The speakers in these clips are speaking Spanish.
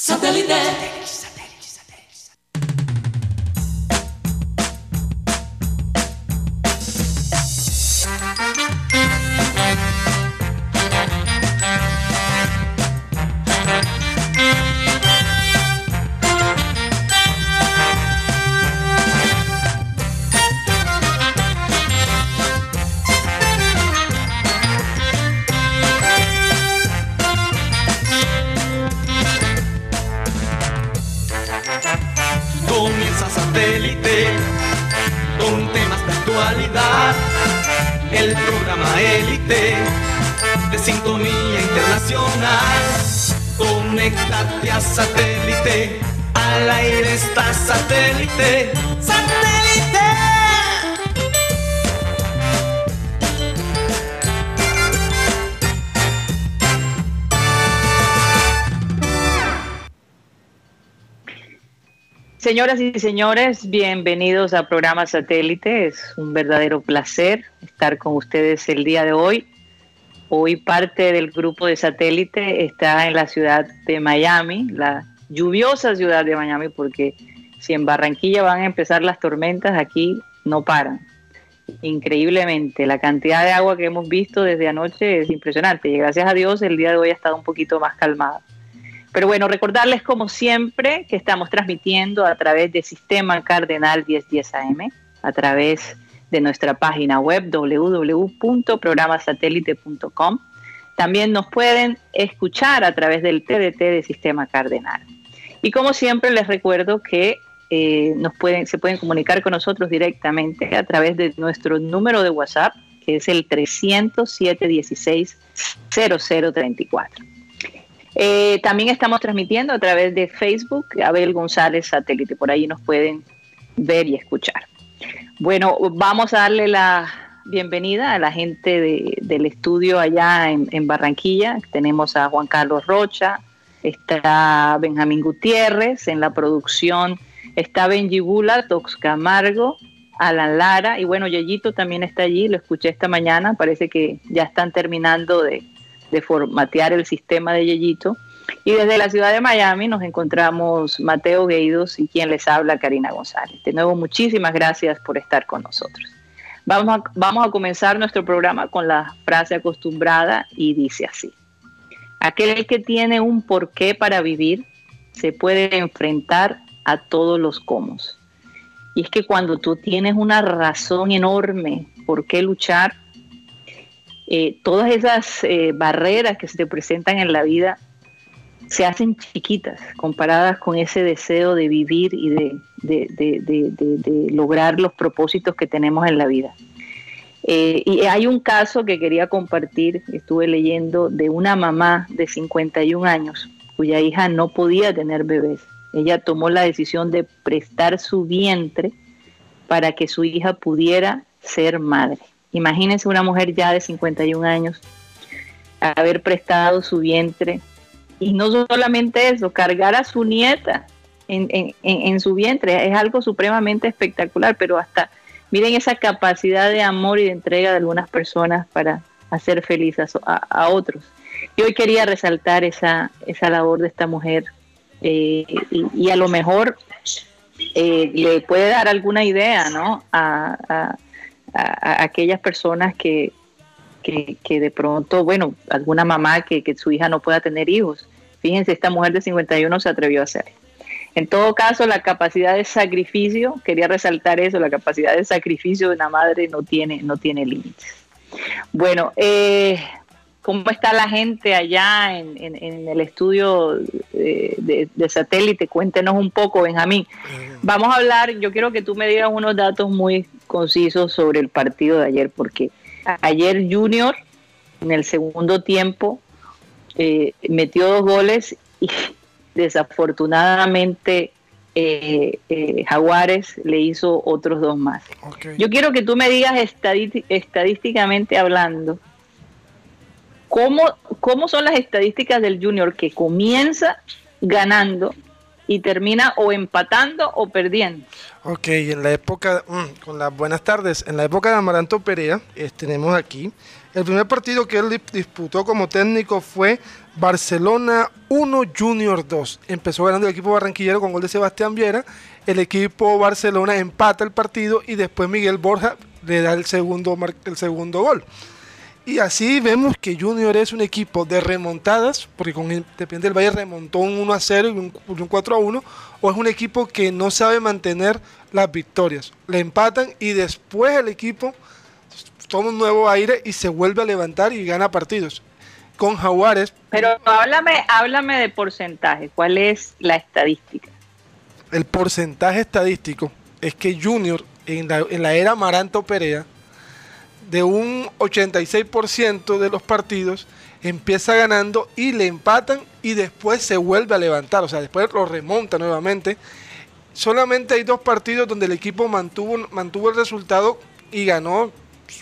Satellite. Señoras y señores, bienvenidos a programa Satélite. Es un verdadero placer estar con ustedes el día de hoy. Hoy parte del grupo de Satélite está en la ciudad de Miami, la lluviosa ciudad de Miami, porque si en Barranquilla van a empezar las tormentas, aquí no paran. Increíblemente, la cantidad de agua que hemos visto desde anoche es impresionante y gracias a Dios el día de hoy ha estado un poquito más calmada. Pero bueno, recordarles como siempre que estamos transmitiendo a través de Sistema Cardenal 1010 AM, a través de nuestra página web www.programasatélite.com. También nos pueden escuchar a través del TDT de Sistema Cardenal. Y como siempre les recuerdo que eh, nos pueden, se pueden comunicar con nosotros directamente a través de nuestro número de WhatsApp, que es el 307 16 0034. Eh, también estamos transmitiendo a través de Facebook, Abel González Satélite, por ahí nos pueden ver y escuchar. Bueno, vamos a darle la bienvenida a la gente del estudio allá en, Barranquilla. Tenemos a Juan Carlos Rocha, está Benjamín Gutiérrez en la producción, está Benji Bula, Tox Camargo, Alan Lara y bueno, Yeyito también está allí, lo escuché esta mañana, parece que ya están terminando de, de formatear el sistema de Yeyito. Y desde la ciudad de Miami nos encontramos Mateo Gueidos y quien les habla, Karina González. De nuevo, muchísimas gracias por estar con nosotros. Vamos a, vamos a comenzar nuestro programa con la frase acostumbrada y dice así. Aquel que tiene un porqué para vivir se puede enfrentar a todos los cómo. Y es que cuando tú tienes una razón enorme por qué luchar, eh, todas esas eh, barreras que se te presentan en la vida se hacen chiquitas comparadas con ese deseo de vivir y de, lograr los propósitos que tenemos en la vida. Eh, y hay un caso que quería compartir, estuve leyendo, de una mamá de 51 años cuya hija no podía tener bebés. Ella tomó la decisión de prestar su vientre para que su hija pudiera ser madre. Imagínense una mujer ya de 51 años haber prestado su vientre y no solamente eso, cargar a su nieta en, su vientre es algo supremamente espectacular, pero hasta miren esa capacidad de amor y de entrega de algunas personas para hacer felices a, otros. Y hoy quería resaltar esa, esa labor de esta mujer eh, y, a lo mejor eh, le puede dar alguna idea ¿no? Aquellas personas que, que, de pronto, bueno, alguna mamá que, su hija no pueda tener hijos. Fíjense, esta mujer de 51 se atrevió a hacer. En todo caso, la capacidad de sacrificio, quería resaltar eso, la capacidad de sacrificio de una madre no tiene, no tiene límites. Bueno, eh, ¿cómo está la gente allá en, el estudio de, de, satélite? Cuéntenos un poco, Benjamín. Vamos a hablar, yo quiero que tú me digas unos datos muy conciso sobre el partido de ayer, porque ayer Junior en el segundo tiempo eh, metió dos goles y desafortunadamente eh, eh, Jaguares le hizo otros dos más. Yo quiero que tú me digas estadísticamente hablando, ¿cómo, ¿cómo son las estadísticas del Junior que comienza ganando y termina o empatando o perdiendo. Ok, en la época, mm, con las buenas tardes, en la época de Amaranto Perea, tenemos aquí El primer partido que él disputó como técnico fue Barcelona 1 Junior 2. Empezó ganando el equipo barranquillero con gol de Sebastián Viera. El equipo Barcelona empata el partido y después Miguel Borja le da el segundo, el segundo gol. Y así vemos que Junior es un equipo de remontadas, porque con Independiente del Valle remontó un 1 a 0 y un, 4 a 1, o es un equipo que no sabe mantener las victorias. Le empatan y después el equipo toma un nuevo aire y se vuelve a levantar y gana partidos. Con Jaguares. Pero háblame, háblame de porcentaje. ¿Cuál es la estadística? El porcentaje estadístico es que Junior en la, en la era Maranto Perea, de un 86% de los partidos, empieza ganando y le empatan y después se vuelve a levantar. O sea, después lo remonta nuevamente. Solamente hay dos partidos donde el equipo mantuvo, mantuvo el resultado y ganó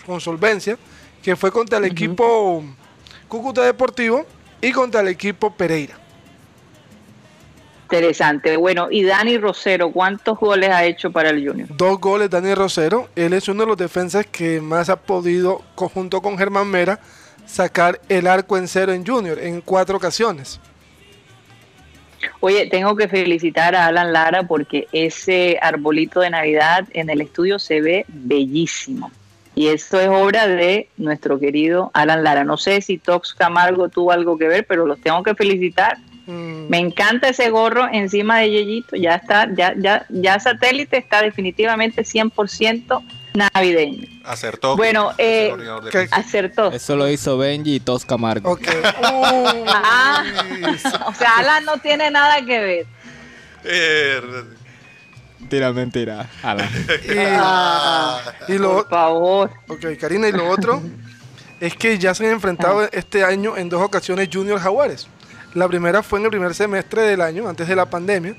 con solvencia, que fue contra el equipo Cúcuta Deportivo y contra el equipo Pereira. Interesante. Bueno, y Dani Rosero, ¿cuántos goles ha hecho para el Junior? Dos goles, Dani Rosero. Él es uno de los defensas que más ha podido, junto con Germán Mera, sacar el arco en cero en Junior en cuatro ocasiones. Oye, tengo que felicitar a Alan Lara porque ese arbolito de Navidad en el estudio se ve bellísimo. Y esto es obra de nuestro querido Alan Lara. No sé si Tox Camargo tuvo algo que ver, pero los tengo que felicitar. Mm. Me encanta ese gorro encima de Yeyito. Ya está, ya, ya, ya satélite está definitivamente 100% navideño. Acertó. Bueno, eh, acertó. Eso lo hizo Benji y Tox Camargo. Ah, o sea, Alan no tiene nada que ver. Eh, Mentira, mentira. y, lo, Por favor. Ok, Karina, y lo otro es que ya se han enfrentado este año en dos ocasiones Junior Jaguares. La primera fue en el primer semestre del año, antes de la pandemia.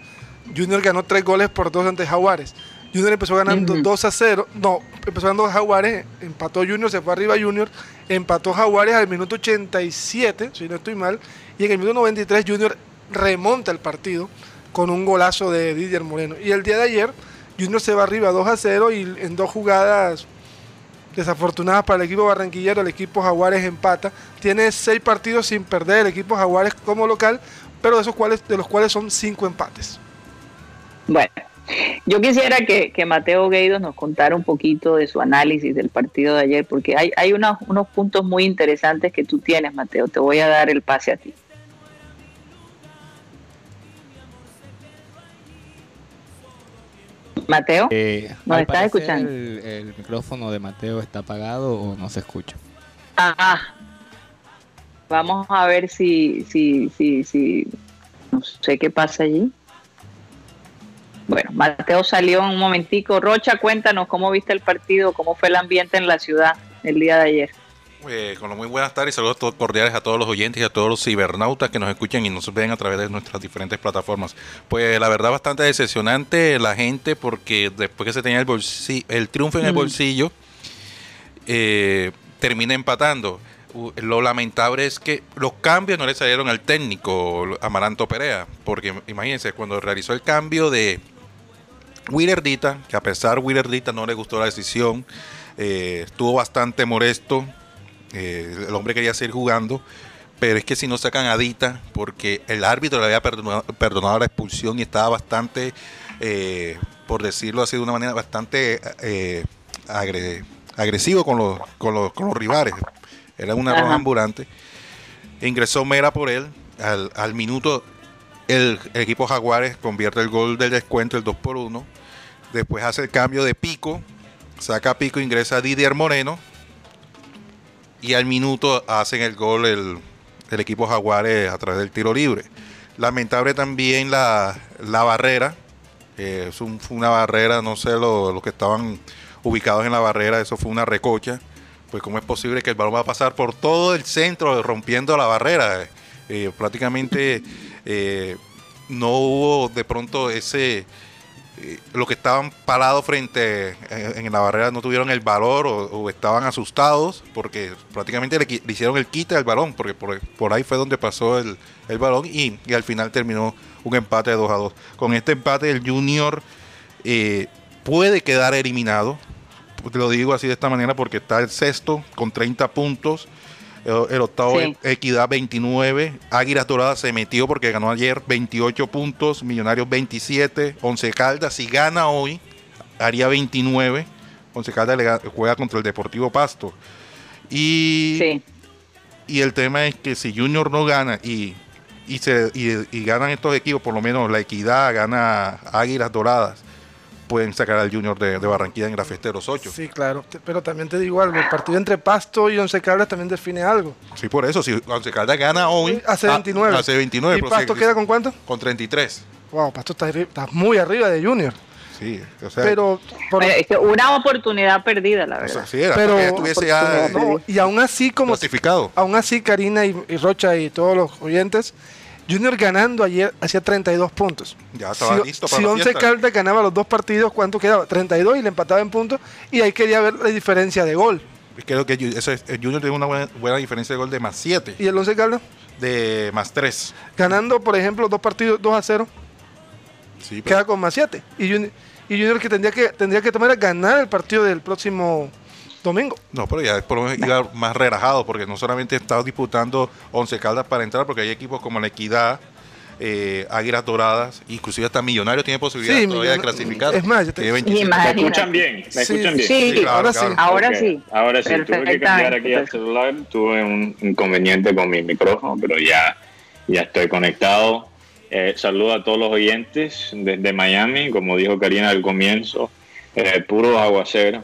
Junior ganó tres goles por dos ante Jaguares. Junior empezó ganando 2 a 0. No, empezó ganando Jaguares, empató Junior, se fue arriba Junior, empató Jaguares al minuto 87, si no estoy mal, y en el minuto 93 Junior remonta el partido con un golazo de Didier Moreno. Y el día de ayer, Junior se va arriba 2 a 0 y en dos jugadas desafortunadas para el equipo barranquillero, el equipo Jaguares empata. Tiene seis partidos sin perder el equipo Jaguares como local, pero de, esos cuales, de los cuales son cinco empates. Bueno, yo quisiera que, Mateo Gueidos nos contara un poquito de su análisis del partido de ayer, porque hay, unos, unos puntos muy interesantes que tú tienes, Mateo. Te voy a dar el pase a ti. Mateo, eh, ¿nos estás escuchando? El, micrófono de Mateo está apagado o no se escucha? Ah, vamos a ver si, si, si, si, no sé qué pasa allí. Bueno, Mateo salió un momentico. Rocha, cuéntanos cómo viste el partido, cómo fue el ambiente en la ciudad el día de ayer. Eh, con muy buenas tardes y saludos todos cordiales a todos los oyentes y a todos los cibernautas que nos escuchan y nos ven a través de nuestras diferentes plataformas. Pues la verdad bastante decepcionante la gente porque después que se tenía el, bolsillo, el triunfo en el bolsillo, eh, termina empatando. Lo lamentable es que los cambios no le salieron al técnico Amaranto Perea, porque imagínense, cuando realizó el cambio de Willerdita, que a pesar Willerdita no le gustó la decisión, eh, estuvo bastante molesto eh, el hombre quería seguir jugando, pero es que si no sacan a Dita, porque el árbitro le había perdonado, la expulsión y estaba bastante, eh, por decirlo así de una manera, bastante eh, agresivo con los, con, los, con los rivales. Era un arroz ambulante. Ingresó Mera por él. Al, minuto, el, equipo Jaguares convierte el gol del descuento, el 2 por 1. Después hace el cambio de Pico. Saca Pico, ingresa Didier Moreno y al minuto hacen el gol el, equipo Jaguares a través del tiro libre. Lamentable también la, barrera, es fue una barrera, no sé, los que estaban ubicados en la barrera, eso fue una recocha. Pues cómo es posible que el balón va a pasar por todo el centro rompiendo la barrera. Eh, prácticamente eh, no hubo de pronto ese los que estaban parados frente eh, en, la barrera no tuvieron el valor o, estaban asustados porque prácticamente le, hicieron el quite al balón, porque por, ahí fue donde pasó el, balón y, al final terminó un empate de 2 a 2. Con este empate el Junior eh, puede quedar eliminado lo digo así de esta manera porque está el sexto con 30 puntos. El, octavo Sí. es Equidad 29. Águilas Doradas se metió porque ganó ayer 28 puntos. Millonarios 27. Once Caldas, si gana hoy, haría 29. Once Caldas juega contra el Deportivo Pasto. Y, Sí. y el tema es que si Junior no gana y, y, se, y, y ganan estos equipos, por lo menos la Equidad gana Águilas Doradas, pueden sacar al Junior de, de Barranquilla en Grafesteros 8. Sí, claro. Pero también te digo algo, el partido entre Pasto y Once Caldas también define algo. Sí, por eso, si Once Caldas gana hoy, Hace ah, 29. hace 29. ¿Y Pasto queda con cuánto? con 33. Wow, Pasto está, está muy arriba de Junior. Sí, o sea, Pero, por- Bueno, es que una oportunidad perdida, la o sea, verdad. sí, era pero ya no, y aún así como clasificado. aún así Karina y, y Rocha y todos los oyentes, Junior ganando ayer hacía 32 puntos. Ya estaba si, listo para si Once. Caldas ganaba los dos partidos, ¿cuánto quedaba? 32 y le empataba en puntos. Y ahí quería ver la diferencia de gol. Creo que Ju- eso es- el Junior tiene una buena, buena diferencia de gol de más 7, Y el Once Caldas de más 3. ganando, por ejemplo, dos partidos 2 a 0, Sí, pero- queda con más 7. Y Junior, y Junior que tendría que tendría que tomar a ganar el partido del próximo domingo. No, pero ya por lo menos iba más relajado, porque no solamente estaba disputando 11 caldas para entrar, porque hay equipos como la Equidad, eh, Águilas Doradas, inclusive hasta Millonario tiene posibilidad Sí, todavía de clasificar. es más, yo te- Tiene 27 Imagínate. ¿Me escuchan bien? ¿Me Sí, escuchan bien? Sí, Sí, claro, ahora claro. sí. ahora sí. Ahora sí, tuve que cambiar aquí al celular, tuve un inconveniente con mi micrófono, pero ya, ya estoy conectado. Eh, saludo a todos los oyentes desde Miami, como dijo Karina al comienzo, eh, puro aguacero.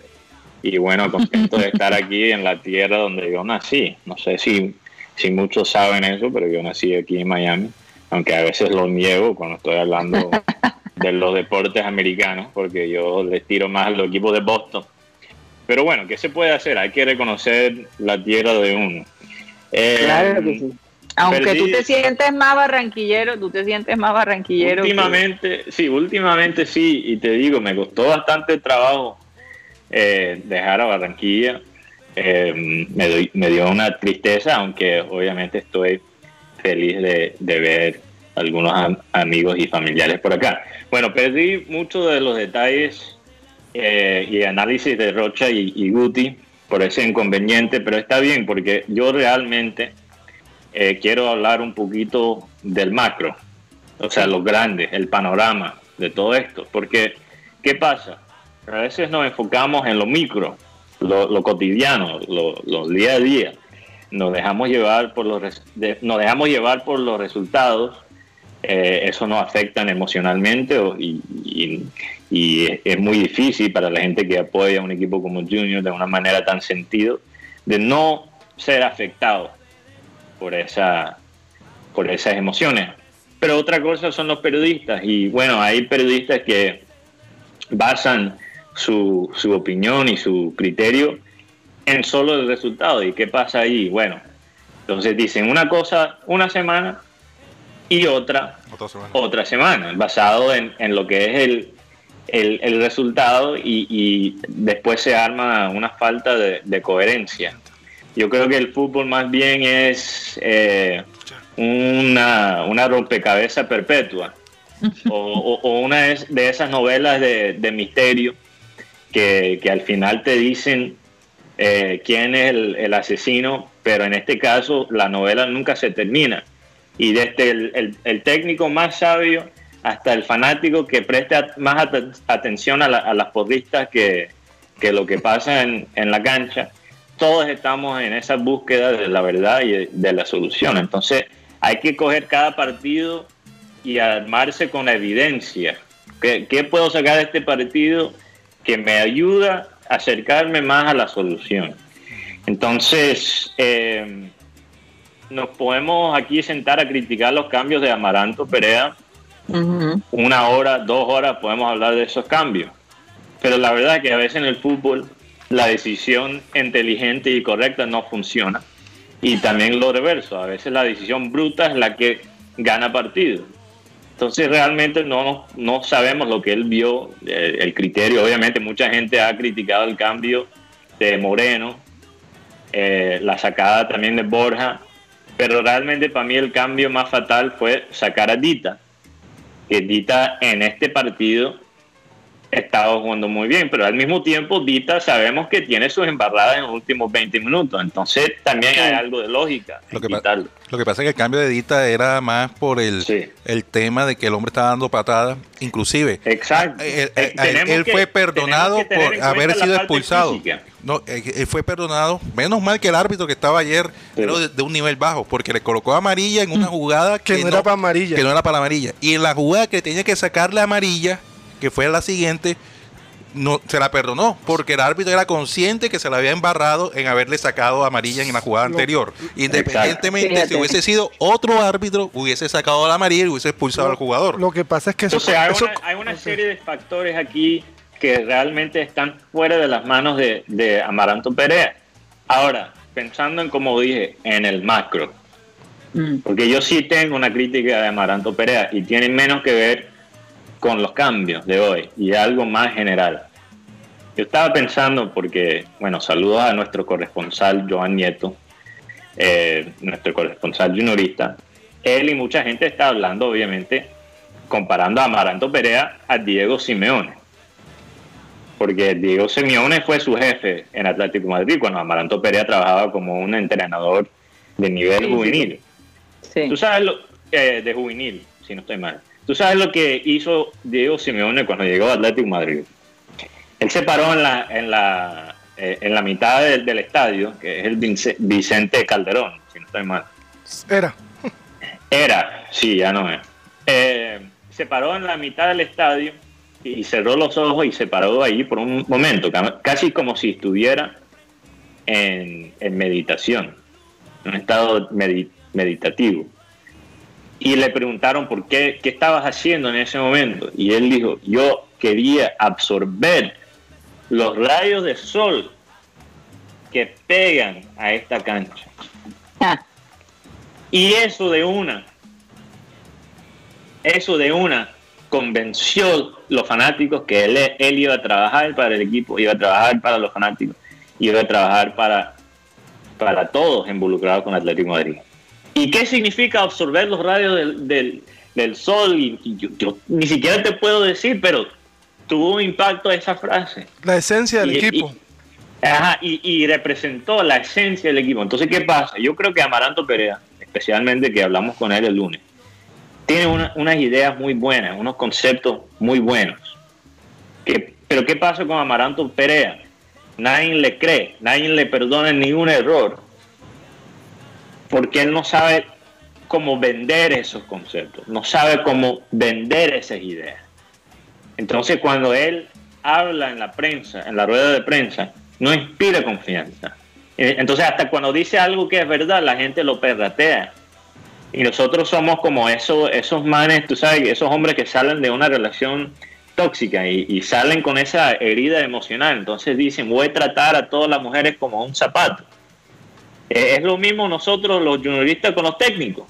Y bueno, contento de estar aquí en la tierra donde yo nací. No sé si, si muchos saben eso, pero yo nací aquí en Miami, aunque a veces lo niego cuando estoy hablando de los deportes americanos, porque yo les tiro más a los equipos de Boston. Pero bueno, ¿qué se puede hacer? Hay que reconocer la tierra de uno. Eh, Claro que sí. Aunque perdí- tú te sientes más barranquillero, tú te sientes más barranquillero. que- Últimamente, sí, últimamente sí, y te digo, me costó bastante trabajo eh, dejar a Barranquilla. Eh, me, doy- me dio una tristeza, aunque obviamente estoy feliz de, ver algunos am- amigos y familiares por acá. Bueno, perdí muchos de los detalles eh, y análisis de Rocha y, y Guti por ese inconveniente, pero está bien porque yo realmente eh, quiero hablar un poquito del macro, o sea, lo grande, el panorama de todo esto, porque ¿qué pasa? A veces nos enfocamos en lo micro, lo, lo cotidiano, lo, lo día a día, nos dejamos llevar por los de- nos dejamos llevar por los resultados, eh, eso nos afecta emocionalmente y, y- y es muy difícil para la gente que apoya a un equipo como Junior de una manera tan sentido de no ser afectado por esa por esas emociones. Pero otra cosa son los periodistas y bueno, hay periodistas que basan su, su opinión y su criterio en solo el resultado. ¿Y qué pasa ahí? Bueno, entonces dicen una cosa una semana y otra Otra semana. otra semana, basado en, en lo que es el, el, el resultado y, y después se arma una falta de, de coherencia. Yo creo que el fútbol más bien es eh, una, una rompecabezas perpetua o, o- o una de- de esas novelas de, de misterio que, al final te dicen eh, quién es el, asesino, pero en este caso la novela nunca se termina. Y desde el, técnico más sabio hasta el fanático que presta más at- atención a, la- las porristas que, que lo que pasa en, la cancha, todos estamos en esa búsqueda de la verdad y de, la solución. Entonces hay que coger cada partido y armarse con evidencia. ¿Qué, qué puedo sacar de este partido que me ayuda a acercarme más a la solución? Entonces, eh, nos podemos aquí sentar a criticar los cambios de Amaranto Perea. Una hora, dos horas podemos hablar de esos cambios. Pero la verdad es que a veces en el fútbol la decisión inteligente y correcta no funciona. Y también lo reverso. A veces la decisión bruta es la que gana partido. Entonces realmente no, no sabemos lo que él vio, eh, el criterio. Obviamente mucha gente ha criticado el cambio de Moreno, eh, la sacada también de Borja, pero realmente para mí el cambio más fatal fue sacar a Dita. Que Dita en este partido estado jugando muy bien, pero al mismo tiempo Dita sabemos que tiene sus embarradas en los últimos 20 minutos, entonces también hay algo de lógica. Lo que, lo que pasa es que el cambio de Dita era más por el, el tema de que el hombre estaba dando patadas, inclusive. Exacto. Eh, eh, eh, él, fue perdonado por haber sido expulsado. No, él fue perdonado, menos mal que el árbitro que estaba ayer era de, un nivel bajo, porque le colocó amarilla en una mm. jugada que, no, era para amarilla. Que no era para amarilla. Y en la jugada que tenía que sacarle amarilla, que fue la siguiente, no se la perdonó porque el árbitro era consciente que se la había embarrado en haberle sacado amarilla en la jugada anterior. Independientemente, si hubiese sido otro árbitro, hubiese sacado la amarilla y hubiese expulsado al jugador. Lo que pasa es que eso, hay, una, serie de factores aquí que realmente están fuera de las manos de, de Amaranto Perea. Ahora, pensando en como dije, en el macro, mm. porque yo sí tengo una crítica de Amaranto Perea y tiene menos que ver con los cambios de hoy y algo más general. Yo estaba pensando, porque, bueno, saludos a nuestro corresponsal Joan Nieto, eh, nuestro corresponsal juniorista. Él y mucha gente está hablando, obviamente, comparando a Amaranto Perea a Diego Simeone. Porque Diego Simeone fue su jefe en Atlético Madrid cuando Amaranto Perea trabajaba como un entrenador de nivel juvenil. Tú sabes lo, eh, de juvenil, si no estoy mal. Tú sabes lo que hizo Diego Simeone cuando llegó a Atlético Madrid. Él se paró en la, en la, eh, en la mitad del, estadio, que es el Vicente Calderón, si no estoy mal. Era. Era, sí, ya no es. Eh, se paró en la mitad del estadio y cerró los ojos y se paró ahí por un momento, casi como si estuviera en, en meditación, en un estado meditativo y le preguntaron por qué, qué estabas haciendo en ese momento. Y él dijo, yo quería absorber los rayos de sol que pegan a esta cancha. Ah. Y eso de una, eso de una convenció los fanáticos que él, él iba a trabajar para el equipo, iba a trabajar para los fanáticos, iba a trabajar para, para todos involucrados con Atlético Madrid. ¿Y qué significa absorber los rayos del, del, sol? Y, yo, ni siquiera te puedo decir, pero tuvo un impacto esa frase. La esencia del equipo. Y, ajá, y, representó la esencia del equipo. Entonces, ¿qué pasa? Yo creo que Amaranto Perea, especialmente que hablamos con él el lunes, tiene unas ideas muy buenas, unos conceptos muy buenos. pero ¿qué pasa con Amaranto Perea? Nadie le cree, nadie le perdona ningún error porque él no sabe cómo vender esos conceptos, no sabe cómo vender esas ideas. Entonces cuando él habla en la prensa, en la rueda de prensa, no inspira confianza. Eh, entonces hasta cuando dice algo que es verdad, la gente lo perratea. Y nosotros somos como esos, esos manes, tú sabes, esos hombres que salen de una relación tóxica y, y salen con esa herida emocional. Entonces dicen, voy a tratar a todas las mujeres como un zapato. Es lo mismo nosotros los junioristas con los técnicos.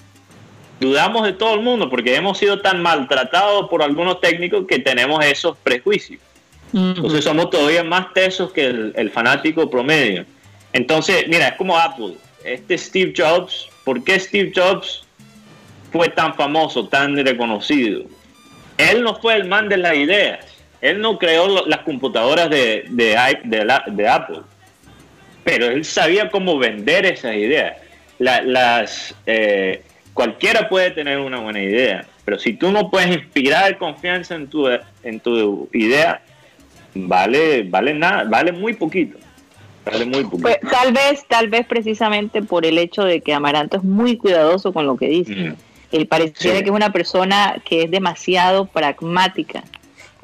Dudamos de todo el mundo porque hemos sido tan maltratados por algunos técnicos que tenemos esos prejuicios. Entonces somos todavía más tesos que el, fanático promedio. Entonces, mira, es como Apple. Este Steve Jobs, ¿por qué Steve Jobs fue tan famoso, tan reconocido? Él no fue el man de las ideas. Él no creó las computadoras de, de, de Apple pero él sabía cómo vender esas ideas. las, eh, cualquiera puede tener una buena idea, pero si tú no puedes inspirar confianza en tu, en tu idea, vale, vale nada, vale muy poquito. Vale muy poquito. Pues, tal vez, tal vez precisamente por el hecho de que Amaranto es muy cuidadoso con lo que dice. Él pareciera que es una persona que es demasiado pragmática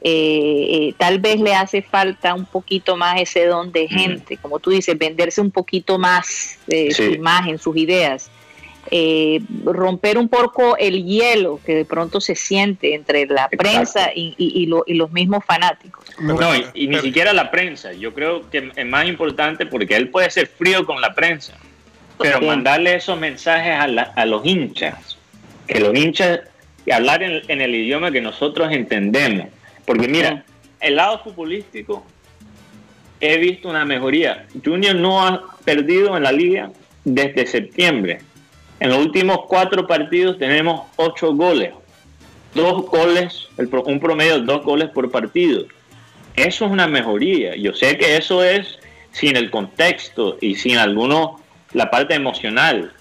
eh, eh, tal vez le hace falta un poquito más ese don de gente, como tú dices, venderse un poquito más eh, su imagen, sus ideas, eh, romper un poco el hielo que de pronto se siente entre la prensa y, los mismos fanáticos. No, y, ni siquiera la prensa, yo creo que es más importante porque él puede ser frío con la prensa, pero mandarle esos mensajes a, los hinchas, que los hinchas, hablar en el idioma que nosotros entendemos porque mira, el lado futbolístico he visto una mejoría. Junior no ha perdido en la liga desde septiembre. En los últimos cuatro partidos tenemos ocho goles. Dos goles, un promedio de dos goles por partido. eso es una mejoría. Yo sé que eso es sin el contexto y sin alguno la parte emocional,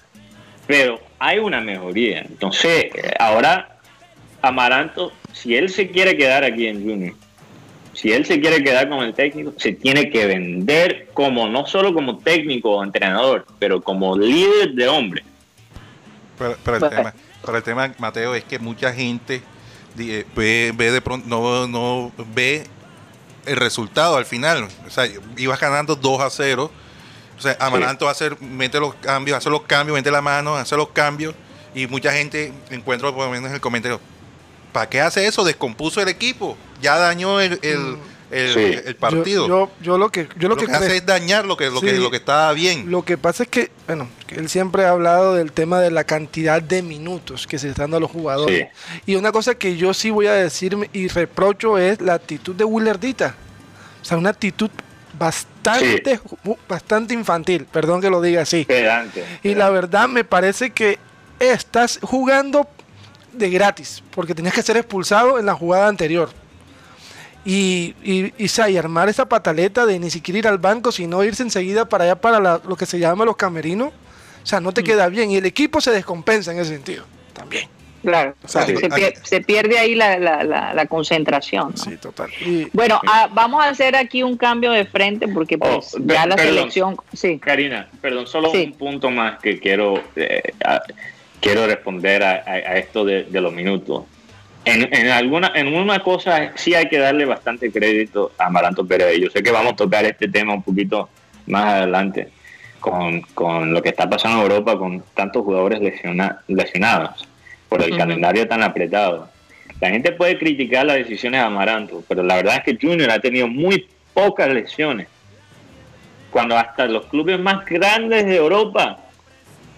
pero hay una mejoría. Entonces, ahora Amaranto, si él se quiere quedar aquí en Junior, si él se quiere quedar con el técnico, se tiene que vender como no solo como técnico o entrenador, pero como líder de hombre. Pero, el, tema, pero el tema, Mateo, es que mucha gente eh, ve, ve de pronto, no, no ve el resultado al final. O sea, ibas ganando 2 a 0. O sea, Amaranto va a hacer, mete los cambios, hace los cambios, mete la mano, hace los cambios. Y mucha gente encuentro por lo menos en el comentario, ¿para qué hace eso? Descompuso el equipo, ya dañó el, el, partido. Yo, yo, lo que, yo lo, que, hace es dañar lo que, lo, que, lo que está bien. Lo que pasa es que, bueno, él siempre ha hablado del tema de la cantidad de minutos que se están dando a los jugadores. Y una cosa que yo sí voy a decir y reprocho es la actitud de Willardita. O sea, una actitud bastante, bastante infantil, perdón que lo diga así. Y la verdad me parece que estás jugando de gratis, porque tenías que ser expulsado en la jugada anterior. Y, y, y, armar esa pataleta de ni siquiera ir al banco, sino irse enseguida para allá, para lo que se llama los camerinos, o sea, no te mm. queda bien. Y el equipo se descompensa en ese sentido, también. Claro, se, pierde, ahí la, la, concentración. Sí, total. bueno, ah, vamos a hacer aquí un cambio de frente porque pues oh, ya la selección... Sí. Karina, perdón, solo un punto más que quiero... Eh, quiero responder a, esto de, los minutos. En, alguna, en una cosa sí hay que darle bastante crédito a Amaranto Pérez. Yo sé que vamos a tocar este tema un poquito más adelante con, lo que está pasando en Europa con tantos jugadores lesionados por el calendario tan apretado. La gente puede criticar las decisiones de Amaranto, pero la verdad es que Junior ha tenido muy pocas lesiones. Cuando hasta los clubes más grandes de Europa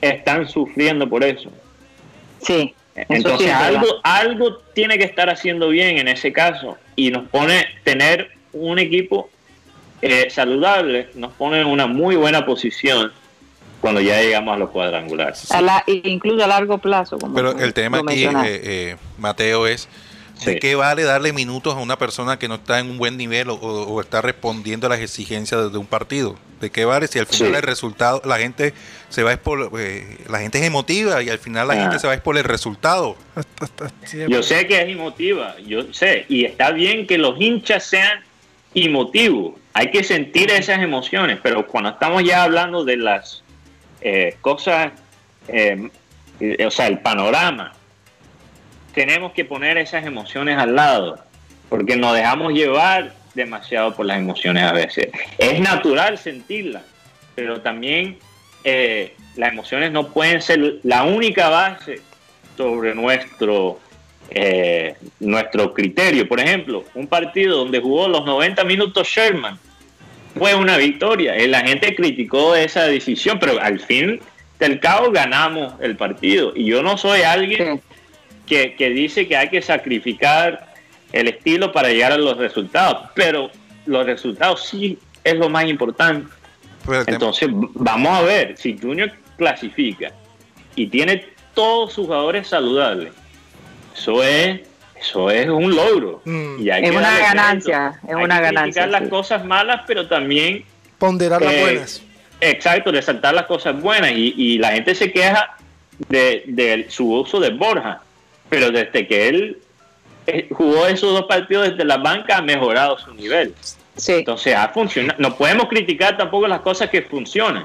están sufriendo por eso. Sí. Entonces algo, algo tiene que estar haciendo bien en ese caso y nos pone tener un equipo eh, saludable, nos pone en una muy buena posición cuando ya llegamos a los cuadrangulares. incluso a largo plazo. Pero el tema aquí, eh, eh, Mateo, es ¿De qué vale darle minutos a una persona que no está en un buen nivel o, está respondiendo a las exigencias de, un partido? ¿De qué vale si al final el resultado, la gente se va por, eh, la gente es emotiva y al final la gente ah. se va por el resultado? Yo sé que es emotiva, yo sé, y está bien que los hinchas sean emotivos, hay que sentir esas emociones, pero cuando estamos ya hablando de las eh, cosas, eh, o sea, el panorama, tenemos que poner esas emociones al lado, porque nos dejamos llevar demasiado por las emociones a veces. Es natural sentirlas, pero también eh, las emociones no pueden ser la única base sobre nuestro, eh, nuestro criterio. Por ejemplo, un partido donde jugó los 90 minutos Sherman fue una victoria. La gente criticó esa decisión, pero al fin del cabo ganamos el partido. Y yo no soy alguien que, dice que hay que sacrificar el estilo para llegar a los resultados, pero los resultados sí es lo más importante. Pues Entonces, vamos a ver, si Junior clasifica y tiene todos sus jugadores saludables, eso es eso es un logro. Mm. Y es una ganancia, es una que ganancia. las cosas malas, pero también ponderar las eh, buenas. Exacto, resaltar las cosas buenas. Y, la gente se queja de, de, su uso de Borja pero desde que él eh, jugó esos dos partidos desde la banca ha mejorado su nivel. Sí. Entonces ha funcionado. No podemos criticar tampoco las cosas que funcionan.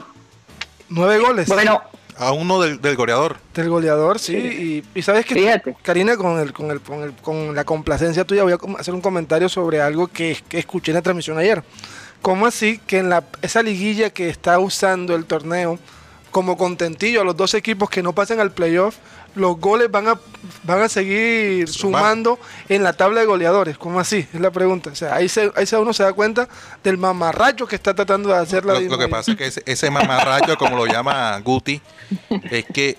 Nueve goles. Bueno. A uno del, goleador. Del goleador, sí. Y, sabes que, Karina, con, el, con, el, con, la complacencia tuya, voy a hacer un comentario sobre algo que, que escuché en la transmisión ayer. ¿Cómo así que en la, esa liguilla que está usando el torneo como contentillo a los dos equipos que no pasen al playoff, los goles van a, van a seguir sumando en la tabla de goleadores. ¿Cómo así? Es la pregunta. O sea, ahí, se, ahí uno se da cuenta del mamarracho que está tratando de hacer la Lo, lo que pasa es que ese, mamarracho, como lo llama Guti, es que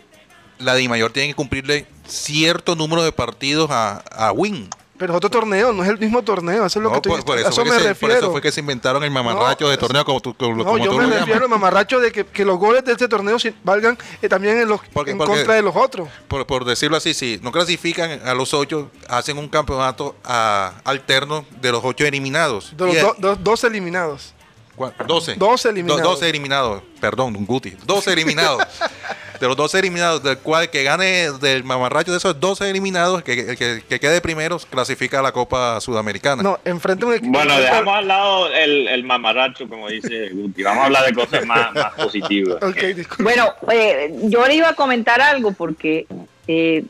la Di Mayor tiene que cumplirle cierto número de partidos a, a Win. Pero es otro torneo, no es el mismo torneo, eso es lo No, que tú por, por A eso me se, refiero. por eso fue que se inventaron el mamarracho No, de torneo como tú, como, No, como yo tú me lo refiero al mamarracho de que, que los goles de este torneo valgan eh, también en, los, Porque- en porque- contra de los otros. Por, por decirlo así, si no clasifican a los ocho, hacen un campeonato ah, alterno de los ocho eliminados. De los do- do- dos eliminados. ¿cuál? 12. 12 eliminados. Do- 12 eliminados. Perdón, un Guti. 12 eliminados. de los 12 eliminados, del cual que gane del mamarracho de esos 12 eliminados, que, el que, que quede primero, clasifica a la Copa Sudamericana. No, enfrente un equipo. Bueno, dejamos al lado el, el mamarracho, como dice Guti. Vamos a hablar de cosas más, más positivas. Bueno, eh, yo le iba a comentar algo porque eh,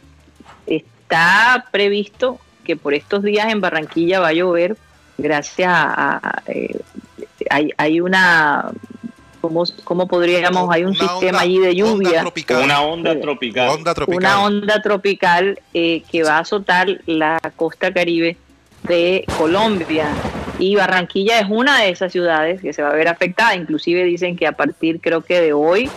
está previsto que por estos días en Barranquilla va a llover gracias a... a- eh, hay, hay una... ¿cómo, ¿Cómo podríamos? Hay un Una sistema onda- allí de lluvia. tropical. Una onda tropical. Onda tropical. una onda tropical eh, que va a azotar la costa caribe de Colombia y Barranquilla es una de esas ciudades que se va a ver afectada. Inclusive dicen que a partir creo que de hoy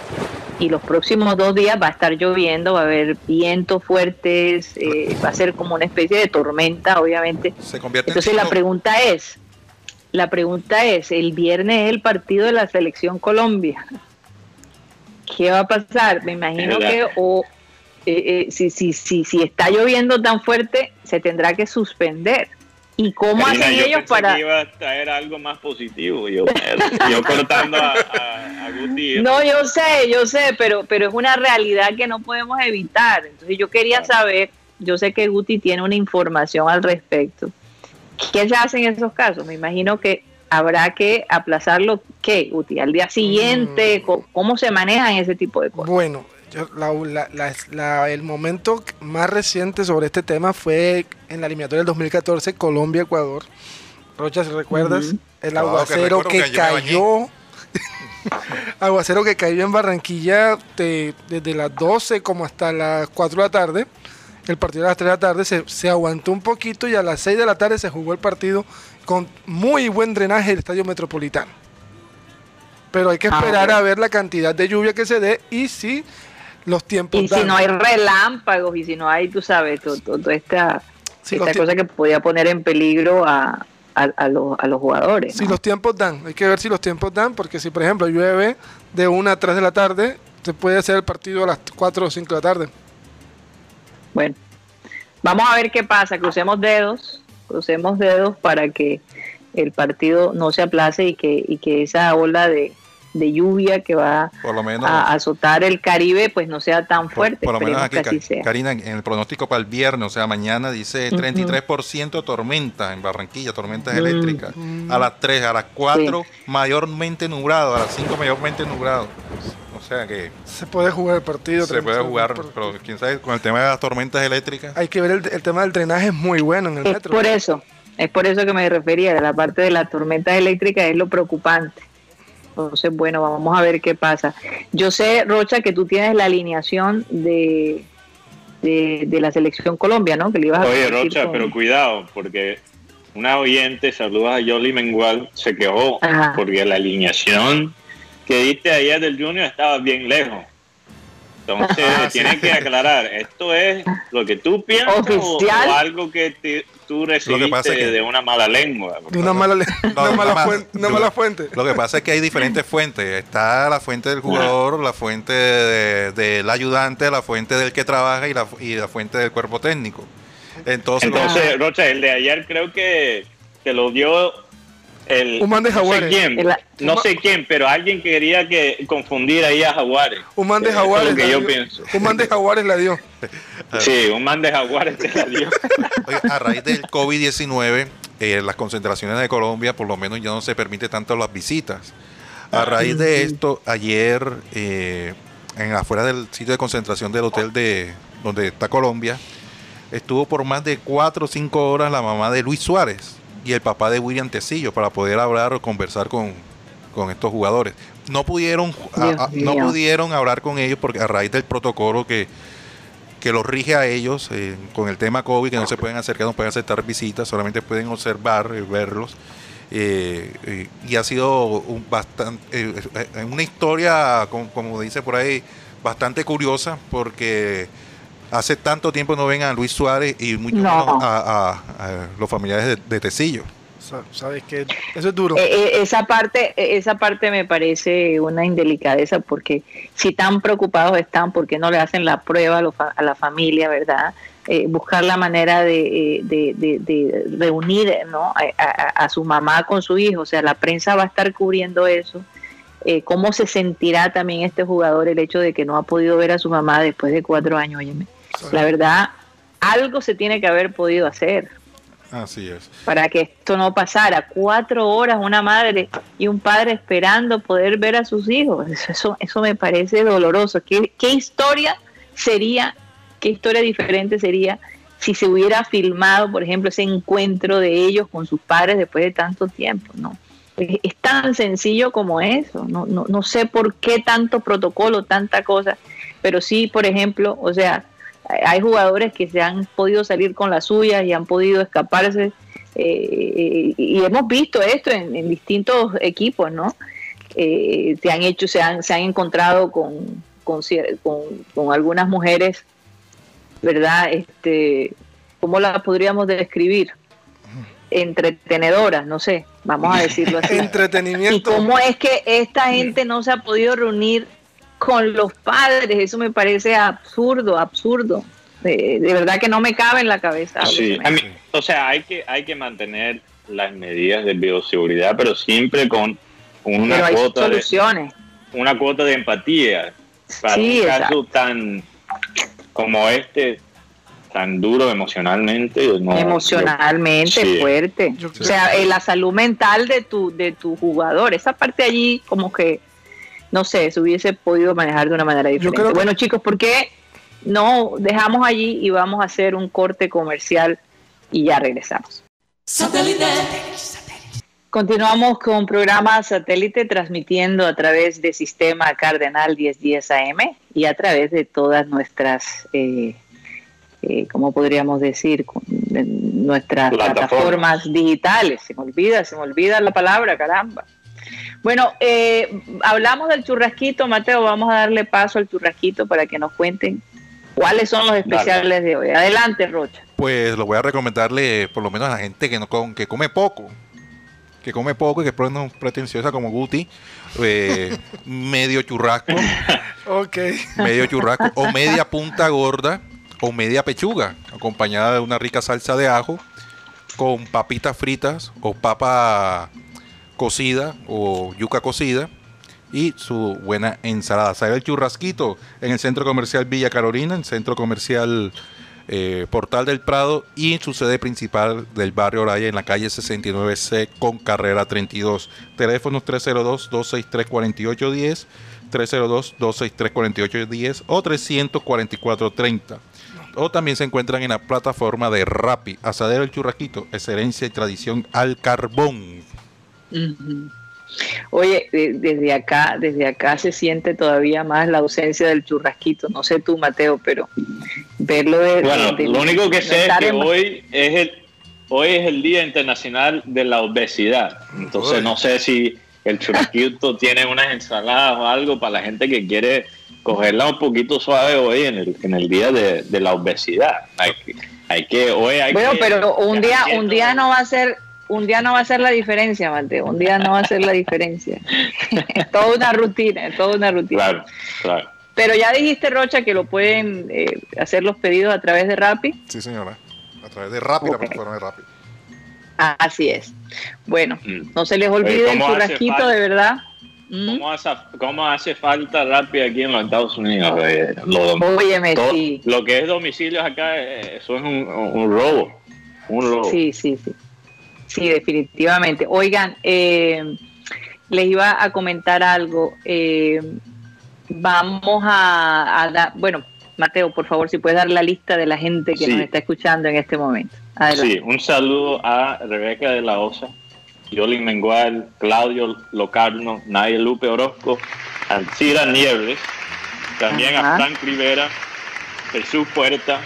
y los próximos dos días va a estar lloviendo, va a haber vientos fuertes, eh, va a ser como una especie de tormenta, obviamente. Se convierte Entonces en la pregunta es, la pregunta es, el viernes es el partido de la selección Colombia. ¿Qué va a pasar? Me imagino que o eh, eh, si, si, si, si está lloviendo tan fuerte, se tendrá que suspender. ¿Y cómo Karina, hacen yo ellos pensé para...? que iba a traer algo más positivo. Yo, yo cortando a, a, a Guti. No, yo sé, yo sé, pero, pero es una realidad que no podemos evitar. Entonces yo quería saber, yo sé que Guti tiene una información al respecto. ¿Qué se hace en esos casos? Me imagino que habrá que aplazarlo, ¿qué, Guti? ¿Al día siguiente? Mm. ¿Cómo- ¿Cómo se manejan ese tipo de cosas? Bueno, yo- la- la- la- la- el momento más reciente sobre este tema fue en la eliminatoria del 2014, Colombia-Ecuador. Rocha, si recuerdas, el que aguacero que, cayó. aguacero que cayó en Barranquilla de- desde las 12 como hasta las 4 de la tarde. El partido a las 3 de la tarde se, se aguantó un poquito y a las 6 de la tarde se jugó el partido con muy buen drenaje del Estadio Metropolitano. Pero hay que Ah, esperar a ver la cantidad de lluvia que se dé y si los tiempos Y si no hay relámpagos y si no hay, tú sabes, to- to- toda esta, Si cosa que podía poner en peligro a, a, a los, a los jugadores. si ¿no? los tiempos dan, hay que ver si los tiempos dan, porque si por ejemplo llueve de 1 a 3 de la tarde, se puede hacer el partido a las 4 o 5 de la tarde. Bueno, vamos a ver qué pasa. Crucemos dedos, crucemos dedos para que el partido no se aplace y que, y que esa ola de, de lluvia que va Por lo menos. a azotar el Caribe pues no sea tan fuerte. por lo menos aquí. Karina, en el pronóstico para el viernes, o sea, mañana dice Ujú. 33% tormenta en Barranquilla, tormentas Mm. eléctricas. A las 3, a las 4 mayormente nublado, a las 5 mayormente nublado. Sea que Se puede jugar el partido. se puede jugar, por- pero quién sabe, con el tema de las tormentas eléctricas. Hay que ver el, el tema del drenaje, es muy bueno en el Es metro. por eso, es por eso que me refería, de la parte de las tormentas eléctricas es lo preocupante. Entonces, bueno, vamos a ver qué pasa. Yo sé, Rocha, que tú tienes la alineación de, de, de la selección Colombia, ¿no? Que le ibas a Oye, compartir Rocha, con- pero cuidado, porque una oyente, saludos a Yoli Mengual, se quejó Ajá. porque la alineación que diste ayer del Junior estaba bien lejos. Entonces, Ah, sí. tienes que aclarar, ¿esto es lo que tú piensas o- algo que te- tú recibiste pasa es que- de una mala lengua? De una mala, le- No, una mala fuente, una no. mala fuente. Lo que pasa es que hay diferentes fuentes. Está la fuente del jugador, la fuente de- del ayudante, la fuente del que trabaja y la, y la fuente del cuerpo técnico. Entonces, lo- Entonces, Rocha, el de ayer creo que te lo dio el... Un man de no sé Jaguares. quién, El- no sé quién, pero alguien quería que confundir ahí a Jaguares. Un man de Eso es jaguares. lo que yo dio. pienso. Un man de jaguares la dio. Sí, un man de Jaguares te la dio. Oye, a raíz del COVID-19, eh, las concentraciones de Colombia, por lo menos ya no se permite tanto las visitas. A raíz de esto, ayer, eh, en afuera del sitio de concentración del hotel de donde está Colombia, estuvo por más de cuatro o cinco horas la mamá de Luis Suárez y el papá de William Tecillo para poder hablar o conversar con, con estos jugadores. No pudieron, a- Dios a- no pudieron hablar con ellos porque a raíz del protocolo que, que los rige a ellos eh, con el tema COVID, que no se pueden acercar, no pueden aceptar visitas, solamente pueden observar y verlos. Eh, eh, y ha sido un bastante, eh, eh, una historia, como, como dice por ahí, bastante curiosa, porque hace tanto tiempo no ven a Luis Suárez y mucho No. menos a, a- a los familiares de, de Tecillo. Sa- Sabes que eso es duro. Eh, eh, esa parte eh, esa parte me parece una indelicadeza porque si tan preocupados están porque no le hacen la prueba a, lo fa- a la familia verdad Eh, buscar la manera de, de- de- de reunir ¿no? a, a- a su mamá con su hijo o sea la prensa va a estar cubriendo eso Eh, cómo se sentirá también este jugador el hecho de que no ha podido ver a su mamá después de cuatro años óyeme. La verdad algo se tiene que haber podido hacer Así es. para que esto no pasara. Cuatro horas una madre y un padre esperando poder ver a sus hijos. Eso, eso, eso me parece doloroso. ¿Qué, ¿Qué historia sería, qué historia diferente sería si se hubiera filmado, por ejemplo, ese encuentro de ellos con sus padres después de tanto tiempo? No. Es, es tan sencillo como eso. No, no, no sé por qué tanto protocolo, tanta cosa, pero sí, por ejemplo, o sea, hay jugadores que se han podido salir con las suyas y han podido escaparse eh, y hemos visto esto en, en distintos equipos, ¿no? Eh, se han hecho, se han, se han encontrado con, con, cier- con- con algunas mujeres, ¿verdad? Este, ¿Cómo las podríamos describir? Entretenedoras, no sé, vamos a decirlo así. ¿Y Entretenimiento. cómo es que esta gente no se ha podido reunir con los padres? Eso me parece absurdo, absurdo. De, de verdad que no me cabe en la cabeza. Sí, a mí- o sea, hay que, hay que mantener las medidas de bioseguridad, pero siempre con una pero hay cuota de, soluciones. una cuota de empatía para Sí, un caso exacto. tan como este, tan duro emocionalmente. no- emocionalmente Sí. fuerte. O sea, eh, la salud mental de tu, de tu jugador, esa parte allí como que, no sé, se hubiese podido manejar de una manera diferente. que- Bueno chicos, ¿por qué no dejamos allí y vamos a hacer un corte comercial y ya regresamos? Continuamos con programa satélite transmitiendo a través de sistema Cardenal 1010 AM y a través de todas nuestras, eh, eh, ¿cómo podríamos decir? Nuestras Plataformas. plataformas digitales. Se me olvida, se me olvida la palabra, caramba. Bueno, eh, hablamos del churrasquito, Mateo, vamos a darle paso al churrasquito para que nos cuenten cuáles son los especiales de hoy. Adelante, Rocha. Pues lo voy a recomendarle por lo menos a la gente que no que come poco. Que come poco y que es no pretenciosa como Guti. eh, medio churrasco, Ok. medio churrasco, o media punta gorda, o media pechuga, acompañada de una rica salsa de ajo, con papitas fritas, o papa cocida, o yuca cocida, y su buena ensalada. Sale el churrasquito en el centro comercial Villa Carolina, en el centro comercial eh, Portal del Prado y su sede principal del barrio Oraya en la calle 69C con carrera 32. Teléfonos 302-263-4810, 302-263-4810 o 344-30. O también se encuentran en la plataforma de Rappi, Asadero El Churrasquito, excelencia y tradición al carbón. Oye, de- desde acá, desde acá se siente todavía más la ausencia del churrasquito. No sé tú, Mateo, pero verlo de. Bueno, de- lo único que de sé es que en- hoy es el hoy es el Día Internacional de la Obesidad. Entonces Uy. no sé si el churrasquito tiene unas ensaladas o algo para la gente que quiere cogerla un poquito suave hoy en el, en el Día de, de la Obesidad. Hay que, hay que hoy hay Bueno, que- pero un día, un día no va a ser, un día no va a ser la diferencia, Mateo. Un día no va a ser la diferencia. es toda una rutina, es toda una rutina. Claro, claro. Pero ya dijiste, Rocha, que lo pueden eh, hacer los pedidos a través de Rappi. Sí, señora. A través de Rappi, la plataforma de Rappi. Ah, Así es. Bueno, Mm. no se les Oye, olvide el ¿cómo hace churrasquito, de verdad. Mm. ¿Cómo hace, ¿Cómo hace falta rápido aquí en los Estados Unidos? Eh, lo, Óyeme, todo- sí. lo que es domicilios acá, eh, eso es un, un robo. Un robo. Sí, sí, sí. Sí, definitivamente. Oigan, eh, les iba a comentar algo. Eh, vamos a, a dar, bueno, Mateo, por favor, si puedes dar la lista de la gente que Sí. nos está escuchando en este momento. Adelante. Sí, un saludo a Rebeca de la Osa, Yolín Mengual, Claudio Locarno, Nadia Lupe Orozco, Alcira Nieves, también Ajá. a Frank Rivera, Jesús Puerta,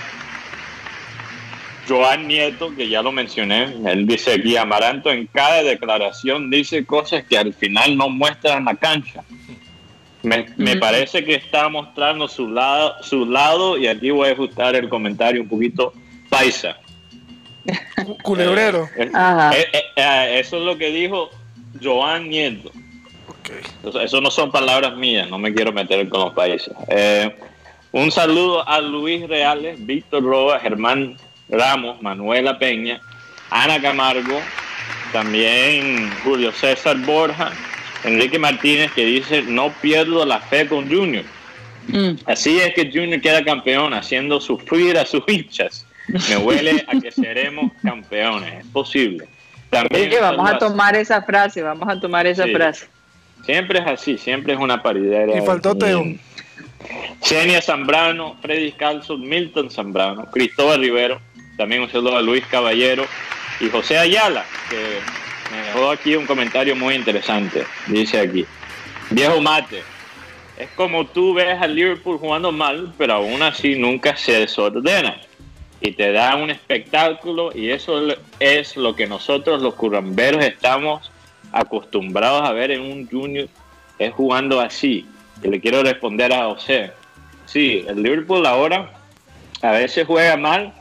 Joan Nieto, que ya lo mencioné, él dice aquí, Amaranto en cada declaración dice cosas que al final no muestran la cancha. Me, me parece que está mostrando su lado, su lado y aquí voy a ajustar el comentario un poquito paisa. Cu- Culebrero. Eh, eh, eh, eh, eso es lo que dijo Joan Nieto. Ok. Entonces, eso no son palabras mías, no me quiero meter con los países. Eh, un saludo a Luis Reales, Víctor Roa, Germán Ramos, Manuela Peña, Ana Camargo, también Julio César Borja, Enrique Martínez que dice no pierdo la fe con Junior. Mm. Así es que Junior queda campeón, haciendo sufrir a sus hinchas. Me huele a que seremos campeones, es posible. También Oye, vamos a tomar esa frase, vamos a tomar esa Sí. frase. Siempre es así, siempre es una paridera. Y faltó Teo. Xenia Zambrano, Freddy Calzo, Milton Zambrano, Cristóbal Rivero, también un saludo a Luis Caballero y José Ayala, que me dejó aquí un comentario muy interesante. Dice aquí, viejo mate, es como tú ves al Liverpool jugando mal, pero aún así nunca se desordena. Y te da un espectáculo y eso es lo que nosotros los curramberos estamos acostumbrados a ver en un junior, es jugando así. Y le quiero responder a José. Sí, el Liverpool ahora a veces juega mal,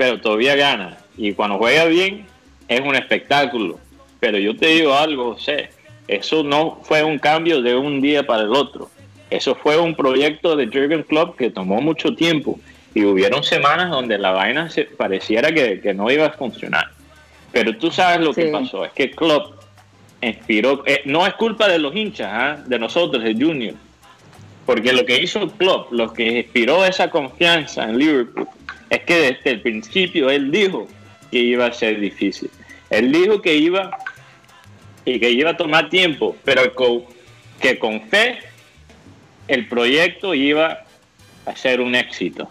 pero todavía gana. Y cuando juega bien, es un espectáculo. Pero yo te digo algo, José, eso no fue un cambio de un día para el otro. Eso fue un proyecto de Jürgen Klopp que tomó mucho tiempo. Y hubieron semanas donde la vaina se pareciera que, que no iba a funcionar. Pero tú sabes lo que pasó, es que Klopp inspiró, eh, no es culpa de los hinchas, ¿ah? de nosotros, de Junior, porque lo que hizo Klopp, lo que inspiró esa confianza en Liverpool, es que desde el principio él dijo que iba a ser difícil. Él dijo que iba y que iba a tomar tiempo, pero con- que con fe el proyecto iba a ser un éxito.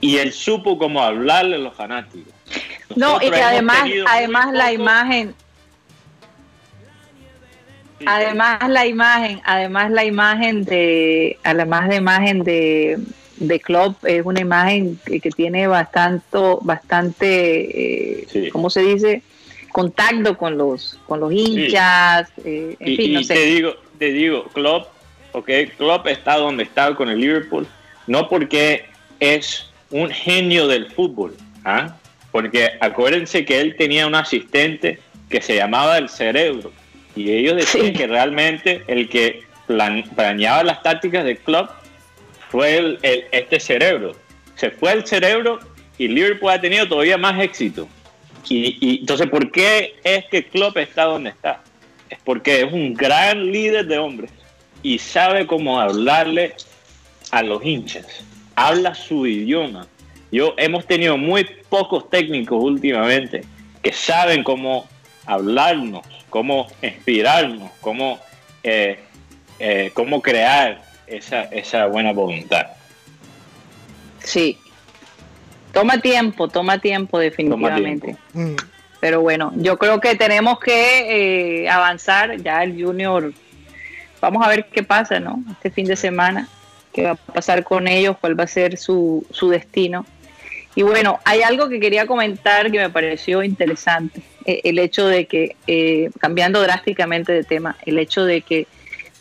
Y él supo cómo hablarle a los fanáticos. No, y que además, además la imagen, además la imagen, además la imagen de, además la imagen de, de Klopp es una imagen que, que tiene bastante, bastante, eh, Sí. ¿cómo se dice? Contacto con los, con los hinchas, eh, en y, fin, no y sé. te digo, te digo, Klopp, ok, Klopp está donde está con el Liverpool, no porque es un genio del fútbol, ¿ah? porque acuérdense que él tenía un asistente que se llamaba el cerebro, y ellos decían Sí. que realmente el que plan- planeaba las tácticas de Klopp fue el, este cerebro. Se fue el cerebro y Liverpool ha tenido todavía más éxito. Y, y entonces, ¿por qué es que Klopp está donde está? Es porque es un gran líder de hombres y sabe cómo hablarle a los hinchas. Habla su idioma. Yo hemos tenido muy pocos técnicos últimamente que saben cómo hablarnos, cómo inspirarnos, cómo, eh, eh, cómo crear esa, esa buena voluntad. Sí. Toma tiempo, toma tiempo definitivamente. tiempo. Mm. Pero bueno, yo creo que tenemos que eh, avanzar. Ya el Junior, vamos a ver qué pasa, ¿no? Este fin de semana, qué va a pasar con ellos, cuál va a ser su, su destino. Y bueno, hay algo que quería comentar que me pareció interesante. eh, el hecho de que, eh, cambiando drásticamente de tema, el hecho de que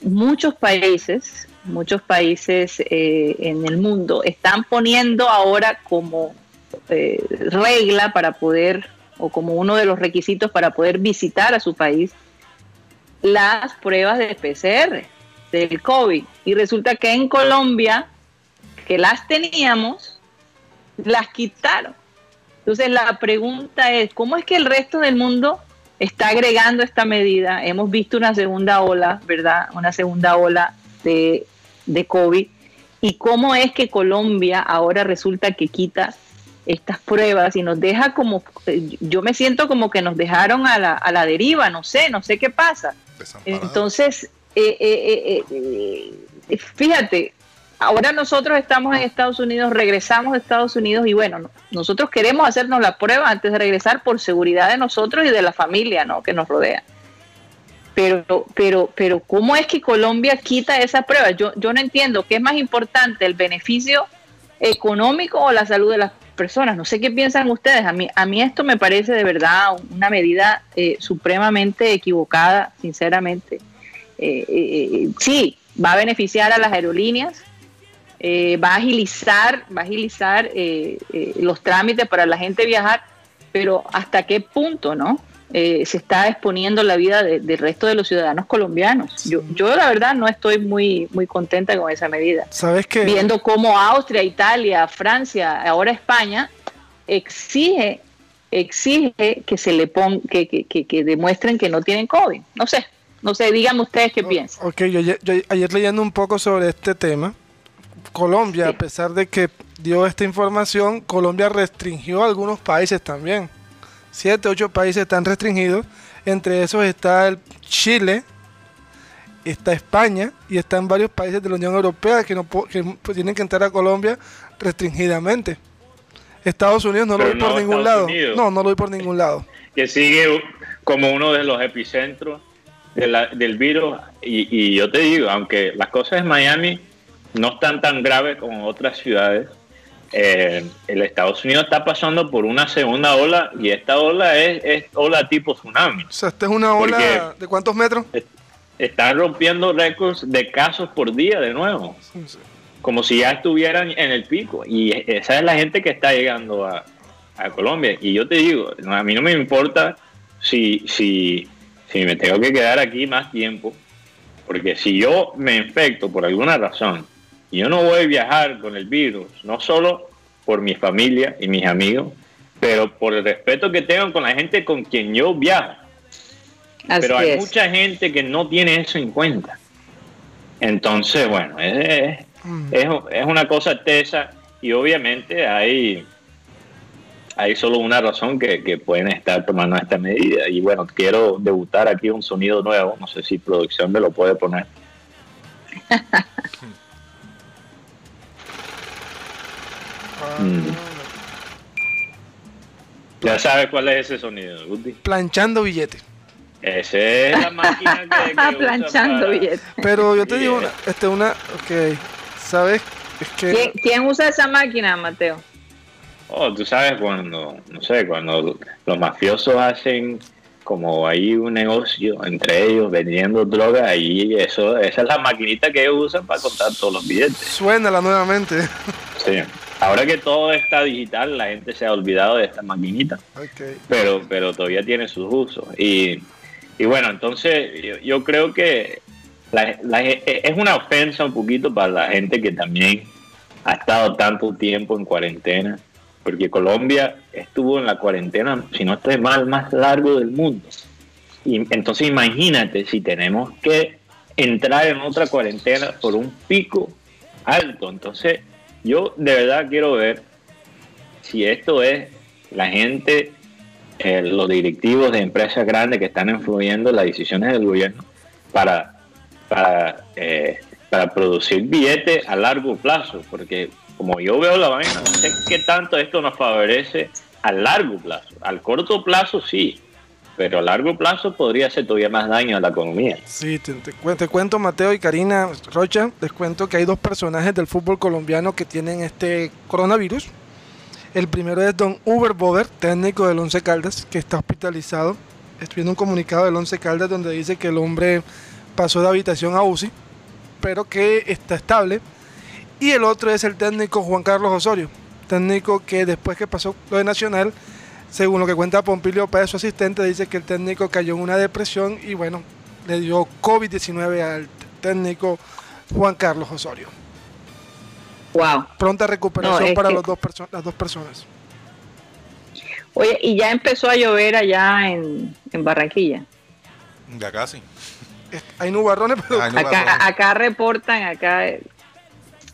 muchos países, muchos países eh, en el mundo están poniendo ahora como eh, regla para poder, o como uno de los requisitos para poder visitar a su país, las pruebas de PCR del COVID. Y resulta que en Colombia, que las teníamos, las quitaron. Entonces la pregunta es, ¿cómo es que el resto del mundo está agregando esta medida? Hemos visto una segunda ola, ¿verdad? Una segunda ola de, de COVID. ¿Y cómo es que Colombia ahora resulta que quita estas pruebas y nos deja como, eh, yo me siento como que nos dejaron a la, a la deriva, no sé, no sé qué pasa. Entonces, eh, eh, eh, eh, fíjate, ahora nosotros estamos en Estados Unidos, regresamos de Estados Unidos y bueno, no- nosotros queremos hacernos la prueba antes de regresar por seguridad de nosotros y de la familia ¿no? que nos rodea. Pero, pero, pero, ¿cómo es que Colombia quita esa prueba? Yo, yo no entiendo qué es más importante, el beneficio económico o la salud de las personas. No sé qué piensan ustedes. A mí, a mí esto me parece de verdad una medida eh, supremamente equivocada, sinceramente. Eh, eh, eh, sí, va a beneficiar a las aerolíneas, va a agilizar, va a agilizar los trámites para la gente viajar, pero hasta qué punto, ¿no? Se está exponiendo la vida del resto de los ciudadanos colombianos. Yo, yo la verdad no estoy muy, muy contenta con esa medida. ¿Sabes qué? Viendo cómo Austria, Italia, Francia, ahora España exige exige que se le ponga, que, que, que, demuestren que no tienen COVID. No sé, no sé, díganme ustedes qué piensan. Ok, yo, ayer leyendo un poco sobre este tema, Colombia, a pesar de que dio esta información, Colombia restringió a algunos países también. Siete, ocho países están restringidos. Entre esos está el Chile, está España y están varios países de la Unión Europea que, no que tienen que entrar a Colombia restringidamente. Estados Unidos no lo vi por ningún lado. No, no lo vi por ningún lado. Que sigue como uno de los epicentros del virus. Y, yo te digo, aunque las cosas en Miami no están tan graves como otras ciudades, eh, el Estados Unidos está pasando por una segunda ola y esta ola es, ola tipo tsunami. O sea, esta es una ola de cuántos metros? Están rompiendo récords de casos por día de nuevo como si ya estuvieran en el pico. Y esa es la gente que está llegando a, Colombia. Y yo te digo, a mí no me importa si, si, si me tengo que quedar aquí más tiempo, porque si yo me infecto por alguna razón y yo no voy a viajar con el virus, no solo por mi familia y mis amigos, pero por el respeto que tengo con la gente con quien yo viajo. pero hay mucha gente que no tiene eso en cuenta. Entonces, bueno, es, Mm. Es, una cosa tesa y obviamente hay, hay solo una razón que, pueden estar tomando esta medida. Y bueno, quiero debutar aquí un sonido nuevo, no sé si producción me lo puede poner. Mm. Ya sabes cuál es ese sonido, Planchando billetes. Esa es la máquina que, Planchando billetes. Pero yo te digo una, este, una, ok, ¿Sabes? Es que... ¿Quién, usa esa máquina, Mateo? Oh, tú sabes cuando, no sé, cuando los mafiosos hacen como ahí un negocio entre ellos vendiendo droga, ahí eso, esa es la maquinita que ellos usan para contar todos los billetes. Suénala nuevamente. Sí. Ahora que todo está digital, la gente se ha olvidado de esta maquinita. Pero, pero todavía tiene sus usos. Y, y bueno, entonces yo, yo creo que es una ofensa un poquito para la gente que también ha estado tanto tiempo en cuarentena, porque Colombia estuvo en la cuarentena, si no estoy mal, más largo del mundo. Y entonces imagínate si tenemos que entrar en otra cuarentena por un pico alto. Entonces yo de verdad quiero ver si esto es la gente, eh, los directivos de empresas grandes que están influyendo las decisiones del gobierno para para, eh, para producir billetes a largo plazo, porque como yo veo la vaina, no sé qué tanto esto nos favorece a largo plazo. Al corto plazo sí, pero a largo plazo podría hacer todavía más daño a la economía. Sí, te, te, cuento Mateo y Karina Rocha, les cuento que hay dos personajes del fútbol colombiano que tienen este coronavirus. El primero es don Uber Bover, técnico del Once Caldas, que está hospitalizado. Estoy viendo un comunicado del Once Caldas donde dice que el hombre pasó de habitación a UCI, pero que está estable. Y el otro es el técnico Juan Carlos Osorio, técnico que después que pasó lo de Nacional, según lo que cuenta Pompilio Pérez, su asistente, dice que el técnico cayó en una depresión y bueno, le dio COVID-19 al técnico Juan Carlos Osorio. Wow. Pronta recuperación para los dos las dos personas. Oye, y ya empezó a llover allá en, en Barranquilla. Ya casi hay nubarrones, pero... acá, reportan, acá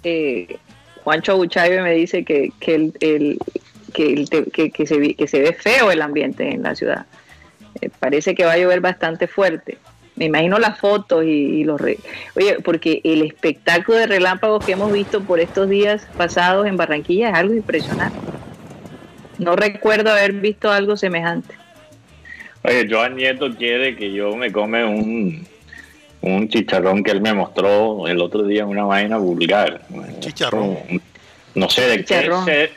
eh, Juancho Buchaibe me dice que, que, el, que, que, se, que se ve feo el ambiente en la ciudad. Eh, parece que va a llover bastante fuerte. Me imagino las fotos y, los... Oye, porque el espectáculo de relámpagos que hemos visto por estos días pasados en Barranquilla es algo impresionante. No recuerdo haber visto algo semejante. Oye, Joan Nieto quiere que yo me come un, un chicharrón que él me mostró el otro día, una vaina vulgar. Chicharrón. No sé de qué,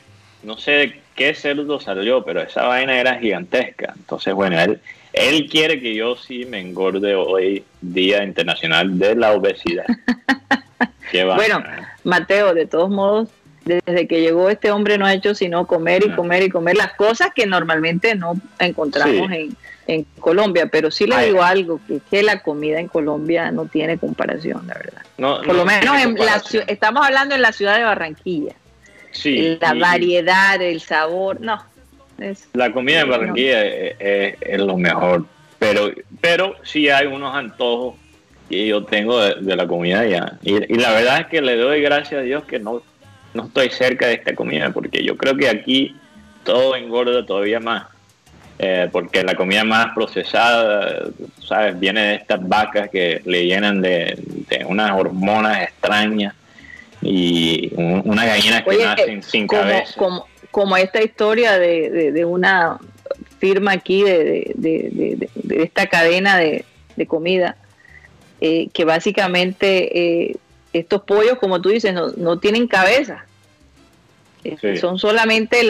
no sé qué cerdo salió, pero esa vaina era gigantesca. Entonces, bueno, él, él quiere que yo sí me engorde hoy, Día Internacional de la Obesidad. bueno, Mateo, de todos modos, desde que llegó este hombre no ha hecho sino comer y comer y comer las cosas que normalmente no encontramos en, en, Colombia. Pero sí le digo algo, que, que la comida en Colombia no tiene comparación, la verdad. Por lo menos en la, estamos hablando en la ciudad de Barranquilla. Sí, la variedad, el sabor, no. la comida en Barranquilla es, lo mejor, pero, pero sí hay unos antojos que yo tengo de, la comida allá. Y, y, la verdad es que le doy gracias a Dios que no no estoy cerca de esta comida, porque yo creo que aquí todo engorda todavía más. Eh, porque la comida más procesada, ¿sabes? Viene de estas vacas que le llenan de, unas hormonas extrañas y una gallinas que nacen sin cabeza. Como, como, esta historia de, una firma aquí de, esta cadena de, comida, eh, que básicamente eh, estos pollos, como tú dices, no, no tienen cabeza. Eh, son solamente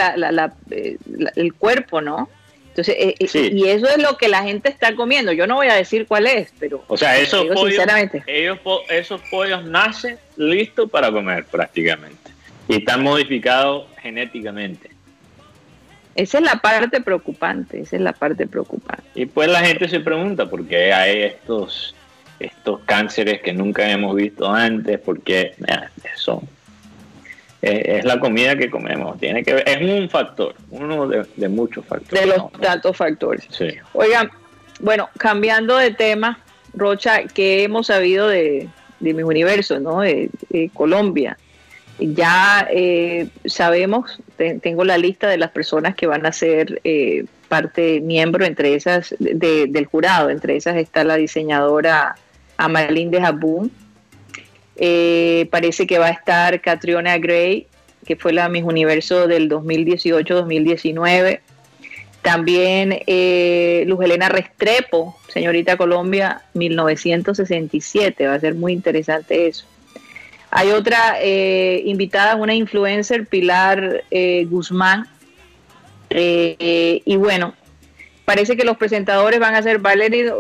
eh, el cuerpo, ¿no? Entonces, eh, y eso es lo que la gente está comiendo. Yo no voy a decir cuál es, pero. O sea, esos, pollos, ellos, esos pollos nacen listos para comer prácticamente. Y están modificados genéticamente. Esa es la parte preocupante, esa es la parte preocupante. Y pues la gente se pregunta por qué hay estos estos cánceres que nunca hemos visto antes, porque son, es la comida que comemos, tiene que ver, es un factor, uno de, muchos factores. De los tantos factores. Sí. Oigan, bueno, cambiando de tema, Rocha, ¿qué hemos sabido de, de mis universos, ¿no? De, Colombia. Ya eh, sabemos, tengo la lista de las personas que van a ser eh, parte, miembro entre esas, del jurado, entre esas está la diseñadora Amalinde Jabún. Eh, parece que va a estar Catriona Gray, que fue la Miss Universo del 2018-2019. También eh, Luz Helena Restrepo, señorita Colombia, 1967. Va a ser muy interesante eso. Hay otra eh, invitada, una influencer, Pilar Guzmán. y bueno, parece que los presentadores van a ser Valeria,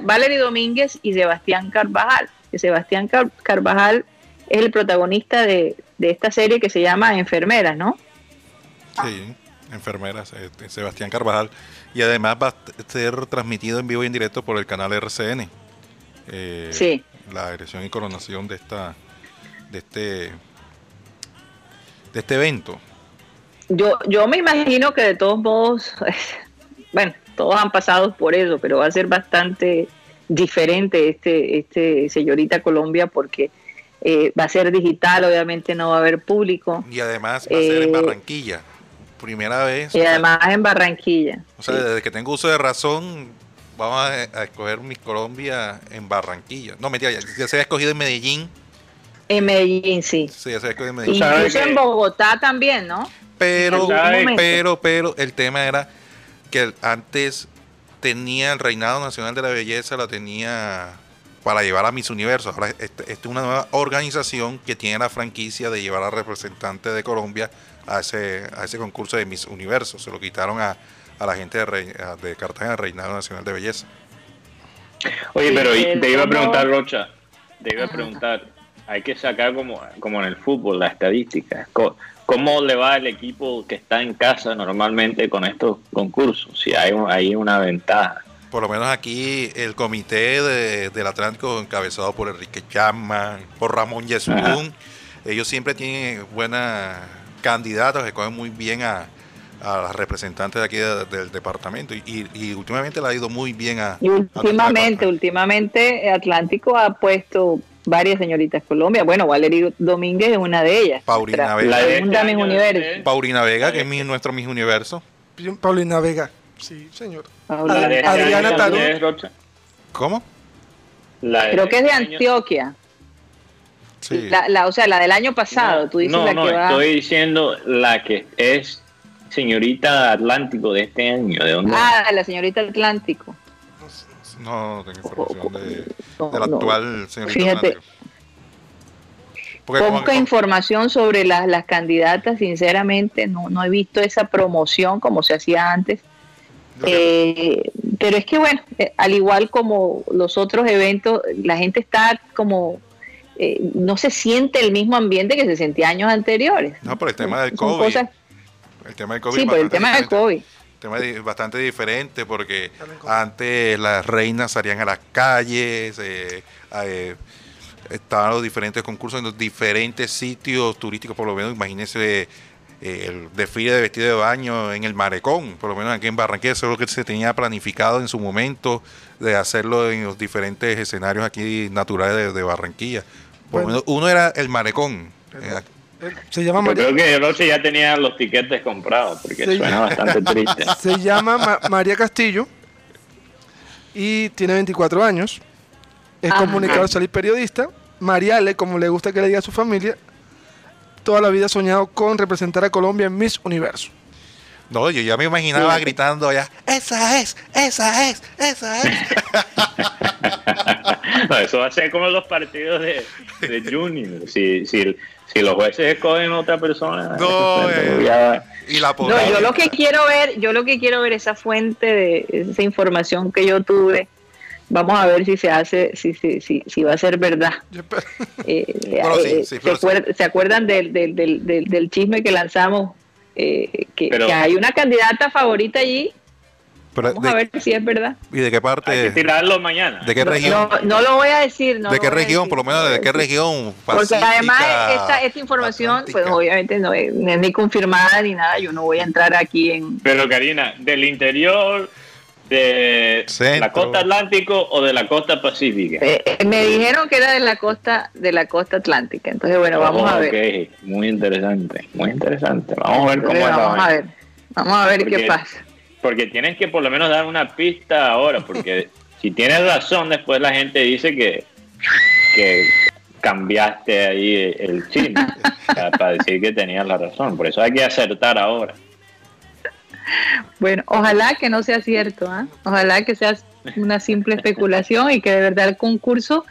Valeria Domínguez y Sebastián Carvajal. Sebastián Carvajal es el protagonista de, esta serie que se llama Enfermeras, ¿no? Sí, Enfermeras, este, Sebastián Carvajal. Y además va a ser transmitido en vivo y en directo por el canal RCN. Eh, sí. La elección y coronación de esta de este de este evento. Yo, yo me imagino que de todos modos bueno, todos han pasado por eso, pero va a ser bastante diferente este, este señorita Colombia porque eh, va a ser digital, obviamente no va a haber público. Y además va a ser en eh, Barranquilla, primera vez. Y además en Barranquilla. O sea, desde que tengo uso de razón, vamos a, escoger mi Colombia en Barranquilla. No, mentira, ya, se ha escogido en Medellín. En Medellín, sí. Sí, ya se ha escogido en Medellín. Incluso en Bogotá también, ¿no? Pero, pero, pero, el tema era que antes tenía el Reinado Nacional de la Belleza, la tenía para llevar a Miss Universo. Ahora esta es una nueva organización que tiene la franquicia de llevar a representantes de Colombia a ese, a ese concurso de Miss Universo. Se lo quitaron a, a la gente de, de Cartagena, Reinado Nacional de Belleza. Oye, pero te iba a preguntar, Rocha, te iba a preguntar, hay que sacar como, como en el fútbol la estadística. ¿Cómo le va el equipo que está en casa normalmente con estos concursos? Si hay, hay una ventaja. Por lo menos aquí el comité del Atlántico encabezado por Enrique Chapman, por Ramón Yesurún, ellos siempre tienen buenas candidatos, que cogen muy bien a, a las representantes de aquí del departamento y, últimamente le ha ido muy bien a... Y últimamente, últimamente Atlántico ha puesto varias señoritas Colombia. Bueno, Valeria Domínguez es una de ellas. Paulina Vega. La segunda Miss Universo. Paulina Vega, que es nuestro Miss Universo. Paulina Vega, sí, señor. Adriana Tarú. ¿Cómo? Creo que es de Antioquia. Sí. La, o sea, la del año pasado, tú dices no, la no, que va... estoy diciendo la que es señorita Atlántico de este año. ¿De dónde? Ah, la señorita Atlántico. No, tengo información de, la actual señorita Fíjate. Porque como- Poca información sobre las, las candidatas, sinceramente, no, no he visto esa promoción como se hacía antes. Eh, pero es que bueno, eh, al igual como los otros eventos, la gente está como, eh, no se siente el mismo ambiente que se sentía años anteriores. No, por el tema del COVID. cosas- el tema del COVID sí, por el tema del. COVID. Tema bastante diferente porque antes las reinas salían a las calles, eh, eh, estaban los diferentes concursos en los diferentes sitios turísticos, por lo menos imagínense eh, el desfile de vestido de baño en el marecón, por lo menos aquí en Barranquilla, eso es lo que se tenía planificado en su momento de hacerlo en los diferentes escenarios aquí naturales de, de Barranquilla. Por lo menos uno era el marecón. Se llama Yo María, creo que Rossi ya tenía los tiquetes comprados, porque Sí. suena bastante triste. se llama Ma- María Castillo y tiene 24 años. Es Ajá. comunicador y periodista. Mariale, como le gusta que le diga a su familia, toda la vida ha soñado con representar a Colombia en Miss Universo. No, yo ya me imaginaba Sí. gritando allá, esa es, esa es, esa es. No, eso va a ser como los partidos de, de Junior. Si, si, si los jueces escogen a otra persona, No, eh. ya- Y la No, yo lo que quiero ver, yo lo que quiero ver esa fuente de esa información que yo tuve. Vamos a ver si se hace, si, si, si, si va a ser verdad. Eh, Bueno, eh, sí, ¿se, acuerdan del, del, del, del, del chisme que lanzamos? Eh, que, Pero- que hay una candidata favorita allí. Pero Vamos de- a ver si es verdad. ¿Y de qué hay que parte? tirarlo mañana. ¿De qué No, región? no, no lo voy a decir. No ¿De qué región? decir, Por lo menos, no ¿de qué región? Porque además esta, esta información, pues obviamente no es, ni confirmada ni nada. Yo no voy a entrar aquí en, Pero Karina, ¿del interior de Centro. la costa atlántico o de la costa pacífica? Eh, eh, me dijeron que era de la costa de la costa atlántica. Entonces, bueno, vamos Oh, a ver. ok, Muy interesante, muy interesante. Vamos a ver cómo Entonces, es la vamos a ver. Vamos a ver Porque- qué pasa. Porque tienes que por lo menos dar una pista ahora, porque si tienes razón, después la gente dice que, que cambiaste ahí el sea, para decir que tenías la razón. Por eso hay que acertar ahora. Bueno, ojalá que no sea cierto, ¿ah? ojalá que sea una simple especulación y que de verdad el concurso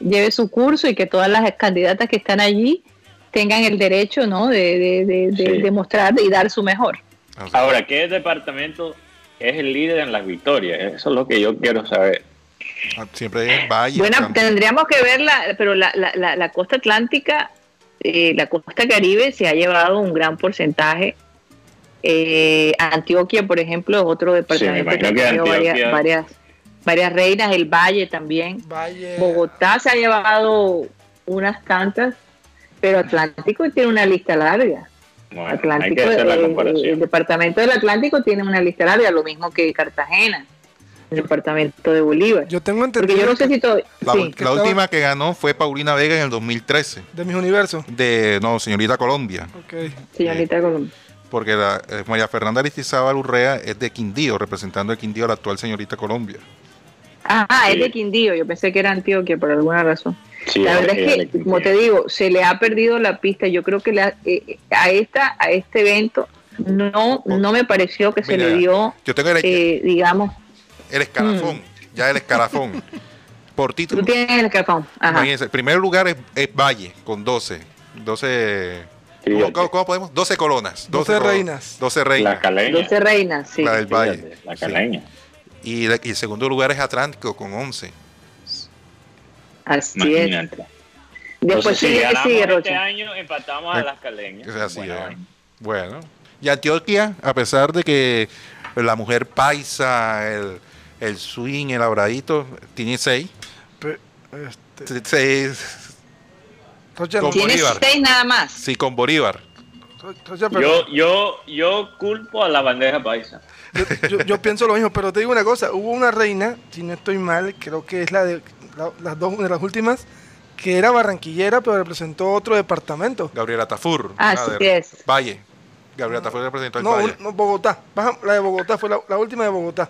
lleve su curso y que todas las candidatas que están allí tengan el derecho, ¿no? De, de, de, de- Sí. de mostrar y dar su mejor. Ahora, ¿qué departamento es el líder en las victorias? Eso es lo que yo quiero saber. Siempre es Valle. Bueno, Campo. tendríamos que ver, la, pero la, la, la, la costa atlántica, eh, la costa caribe se ha llevado un gran porcentaje. Eh, Antioquia, por ejemplo, es otro departamento imagino que que ha tenido varias, Antioquia- varias, varias reinas, el Valle también. Valle. Bogotá se ha llevado unas tantas, pero Atlántico tiene una lista larga. Bueno, hay Atlántico, que hacer la eh, el departamento del Atlántico tiene una lista larga, lo mismo que Cartagena, el departamento de Bolívar. Yo tengo Porque entendido yo no sé si todo. La, sí. última que ganó fue Paulina Vega en el 2013. de mis universos. De, no, señorita Colombia. Ok. Señorita Colón. Porque la, eh, María Fernanda Aristizábal Urrea es de Quindío, representando a Quindío a la actual señorita Colombia. Ah, es de Quindío, yo pensé que era Antioquia por alguna razón. Sí, la verdad es que, como te digo, se le ha perdido la pista. Yo creo que la- eh, a esta a este evento no no me pareció que se le dio, Yo tengo el, eh, digamos, el escalafón, ya el escalafón. Por tú título. tienes el escafón. Ajá. Imagínense, el primer lugar es, es Valle, con 12. 12 Sí, ¿cómo, ok. cómo- cómo podemos? 12 colonas. 12 colo- reinas. 12 La reinas. caleña. 12 reinas, sí. La del Valle. Fíjate, La Sí. caleña. Y el segundo lugar es Atlántico, con 11. Así es. Después Entonces, si sigue, ganamos sigue, este Rocha. año, empatamos a las caleñas. Es así, Bueno, eh. bueno. Y Antioquia, a pesar de que la mujer paisa, el, el swing, el abradito, tiene 6. Pe- este, 6 Rocha, Con no- Tiene Bolívar. seis nada más. sí, con Bolívar. Rocha, pero- Yo, yo, yo culpo a la bandeja paisa. yo, yo- yo pienso lo mismo, pero te digo una cosa, hubo una reina, si no estoy mal, creo que es la de la- las dos de las últimas, que era barranquillera, pero representó otro departamento. Gabriela Tafur. Así de es. Valle. Gabriela Tafur representó el No, Valle. no, Bogotá. La de Bogotá fue la, la última de Bogotá.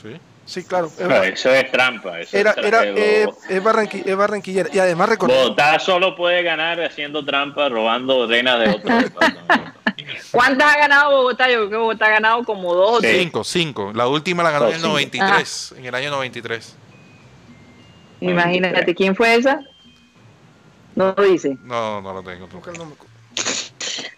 Sí. Sí, claro. eso es trampa. Eso era, es era, eh, es, barranqui- es barranquillera. Y además recordemos, Bogotá solo puede ganar haciendo trampa, robando reinas de otro departamento. ¿Cuántas ha ganado Bogotá? Yo creo que Bogotá ha ganado como dos Sí. Cinco, cinco. La última la ganó en el Cinco. 93. En el año 93. Imagínate, ¿quién fue esa? No lo dice. No, no lo tengo.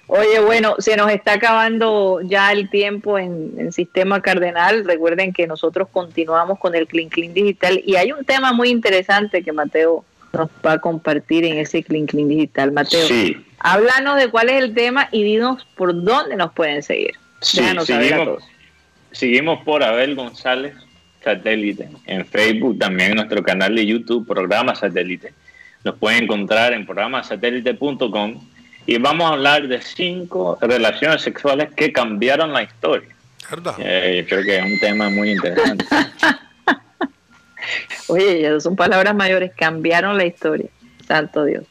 Oye, bueno, se nos está acabando ya el tiempo en, en Sistema Cardenal. Recuerden que nosotros continuamos con el Clean Clean Digital y hay un tema muy interesante que Mateo nos va a compartir en ese Clean Clean Digital. Mateo, Sí, háblanos de cuál es el tema y dinos por dónde nos pueden seguir. sí, Déjanos saber a seguimos, todos. seguimos por Abel González Satélite en Facebook, también en nuestro canal de YouTube, Programa Satélite. Nos pueden encontrar en programasatélite.com y vamos a hablar de cinco relaciones sexuales que cambiaron la historia. Eh, creo que es un tema muy interesante. Oye, ya son palabras mayores, cambiaron la historia. Santo Dios.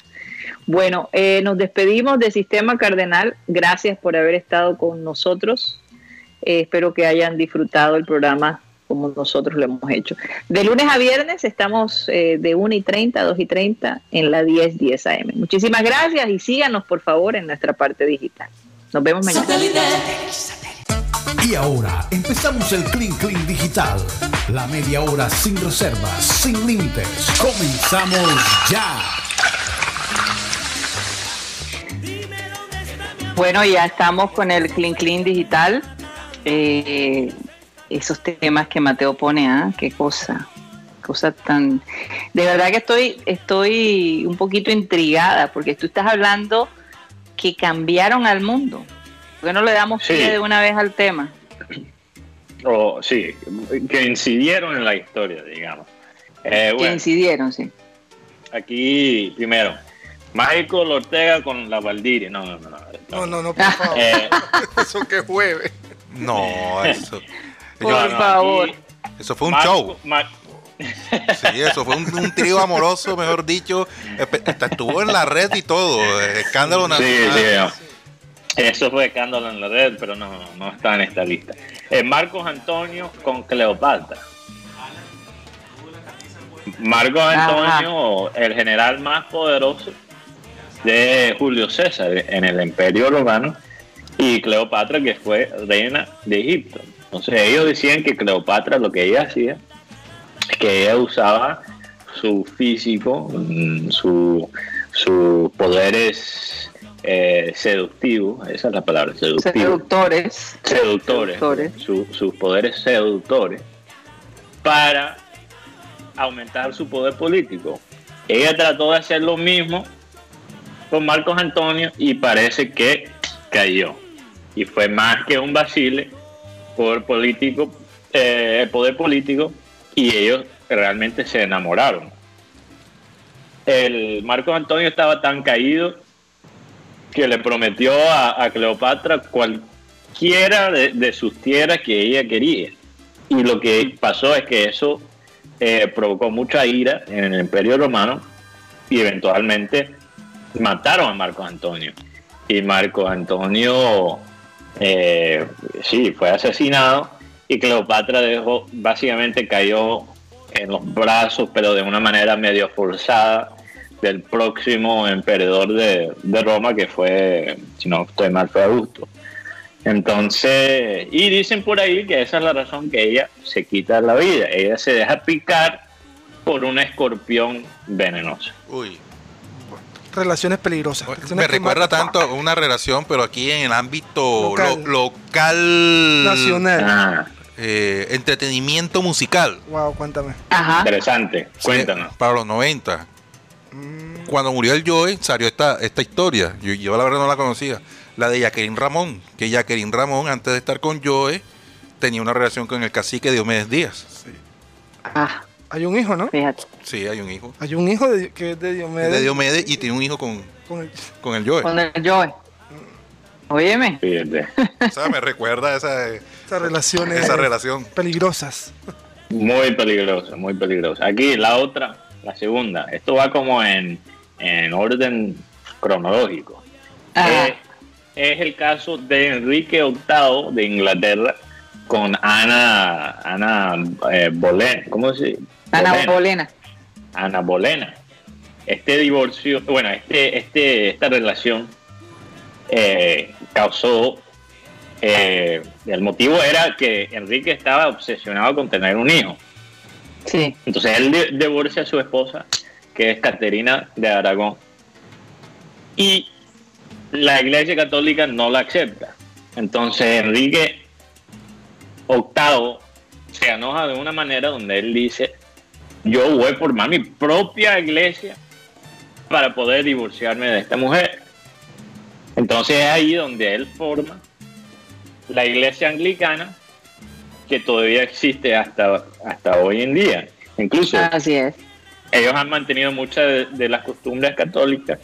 Bueno, eh, nos despedimos de Sistema Cardenal. Gracias por haber estado con nosotros. Eh, espero que hayan disfrutado el programa como nosotros lo hemos hecho. De lunes a viernes estamos eh, de 1 y 30 a 2 y 30 en la 10 10 AM. Muchísimas gracias y síganos por favor en nuestra parte digital. Nos vemos mañana. Y ahora empezamos el Clean Clean Digital. La media hora sin reservas, sin límites. Comenzamos ya. Bueno, ya estamos con el Clean Clean Digital. Eh, esos temas que Mateo pone, ¿ah? Qué cosa. Cosa tan. De verdad que estoy, estoy un poquito intrigada porque tú estás hablando que cambiaron al mundo. ¿Por qué no le damos Sí. pie de una vez al tema? O sí, que incidieron en la historia, digamos. Eh, Que bueno, incidieron, sí. aquí primero, Michael Ortega con la Valdiria. No, no, no. no. No, no, no, por favor. Eh, Eso que jueves. No, eso. Por no, favor. eso fue un Marco- show. Mar- Sí, eso fue un, un trío amoroso, mejor dicho. Estuvo en la red y todo. Escándalo Sí, nacional. sí, no. Eso fue escándalo en la red, pero no, no está en esta lista. Eh, Marcos Antonio con Cleopatra. Marcos Ajá. Antonio, el general más poderoso de Julio César en el Imperio Romano, y Cleopatra, que fue reina de Egipto. Entonces ellos decían que Cleopatra lo que ella hacía es que ella usaba su físico, mm, su, sus poderes eh, seductivos, esa es la palabra, seductivos, Seductores. seductores, Seductores. su- sus poderes seductores, para aumentar su poder político. Ella trató de hacer lo mismo con Marcos Antonio y parece que cayó. Y fue más que un vacile por político, eh, el poder político, y ellos realmente se enamoraron. El Marcos Antonio estaba tan caído que le prometió a, Cleopatra cualquiera de, sus tierras que ella quería. Y lo que pasó es que eso eh, provocó mucha ira en el Imperio Romano y eventualmente mataron a Marco Antonio. Y Marco Antonio, eh, sí, fue asesinado y Cleopatra dejó, básicamente cayó en los brazos, pero de una manera medio forzada, del próximo emperador de, de Roma, que fue, si no estoy mal, fue Augusto. Entonces, y dicen por ahí que esa es la razón que ella se quita la vida. Ella se deja picar por un escorpión venenoso. Uy. Relaciones peligrosas. Me recuerda tanto a una relación, pero aquí en el ámbito Local. lo- local, Nacional. Ah, eh, entretenimiento musical. Wow, cuéntame. Ajá. interesante. Cuéntanos. Sí, Para los 90. Cuando murió el Joe, salió esta, esta historia. Yo, yo la verdad no la conocía. La de Jacqueline Ramón. Que Jacqueline Ramón, antes de estar con Joe, tenía una relación con el cacique Diomedes Díaz. Ah, Hay un hijo, ¿no? fíjate. Sí, hay un hijo. Hay un hijo de- que es de Es Diomedes. de Diomedes y tiene un hijo con, con el- con el Joe. Con el Joe. Óyeme. Fíjate. O sea, me recuerda esa, esas relaciones esa relación. peligrosas. Muy peligroso, muy peligroso. Aquí la otra, la segunda. Esto va como en, en orden cronológico. Ajá. Eh, es el caso de Enrique VIII de Inglaterra con Ana Ana eh. ¿Cómo se dice? Ana Bolena. Bolena. Ana Bolena. Este divorcio, bueno, este, este, esta relación eh, causó. eh, el motivo era que Enrique estaba obsesionado con tener un hijo. Sí. Entonces él di- divorcia a su esposa, que es Caterina de Aragón, y la Iglesia Católica no la acepta. Entonces Enrique VIII se enoja de una manera donde él dice, yo voy a formar mi propia iglesia para poder divorciarme de esta mujer. Entonces es ahí donde él forma la iglesia anglicana que todavía existe hasta, hasta hoy en día. Incluso Así es. ellos han mantenido muchas de, de las costumbres católicas.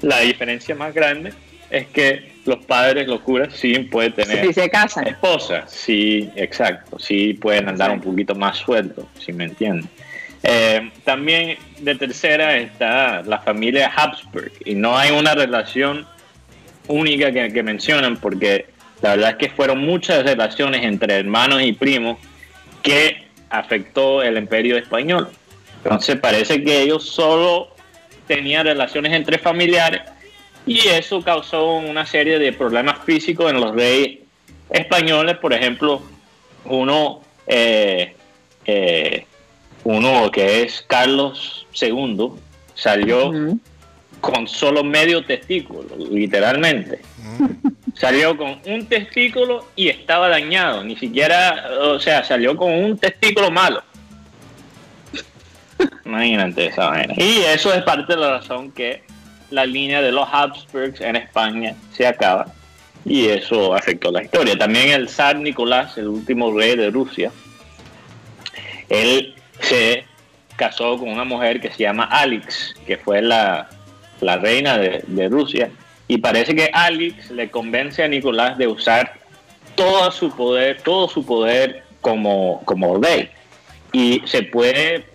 La diferencia más grande es que los padres, los curas, sí pueden tener Si se casan. esposa, sí, exacto, sí pueden andar un poquito más sueltos, si me entienden. Eh, también de tercera está la familia Habsburg y no hay una relación única que, mencionan porque la verdad es que fueron muchas relaciones entre hermanos y primos que afectó el imperio español. Entonces parece que ellos solo tenían relaciones entre familiares y eso causó una serie de problemas físicos en los reyes españoles. Por ejemplo, uno, eh, eh, uno que es Carlos II salió con solo medio testículo, literalmente. Salió con un testículo y estaba dañado, ni siquiera, o sea, salió con un testículo malo. Imagínate esa vaina. Y eso es parte de la razón que la línea de los Habsburgs en España se acaba. Y eso afectó la historia. También el zar Nicolás, el último rey de Rusia, él se casó con una mujer que se llama Alix, que fue la, la reina de, de Rusia. Y parece que Alix le convence a Nicolás de usar todo su poder, todo su poder como, como rey. Y se puede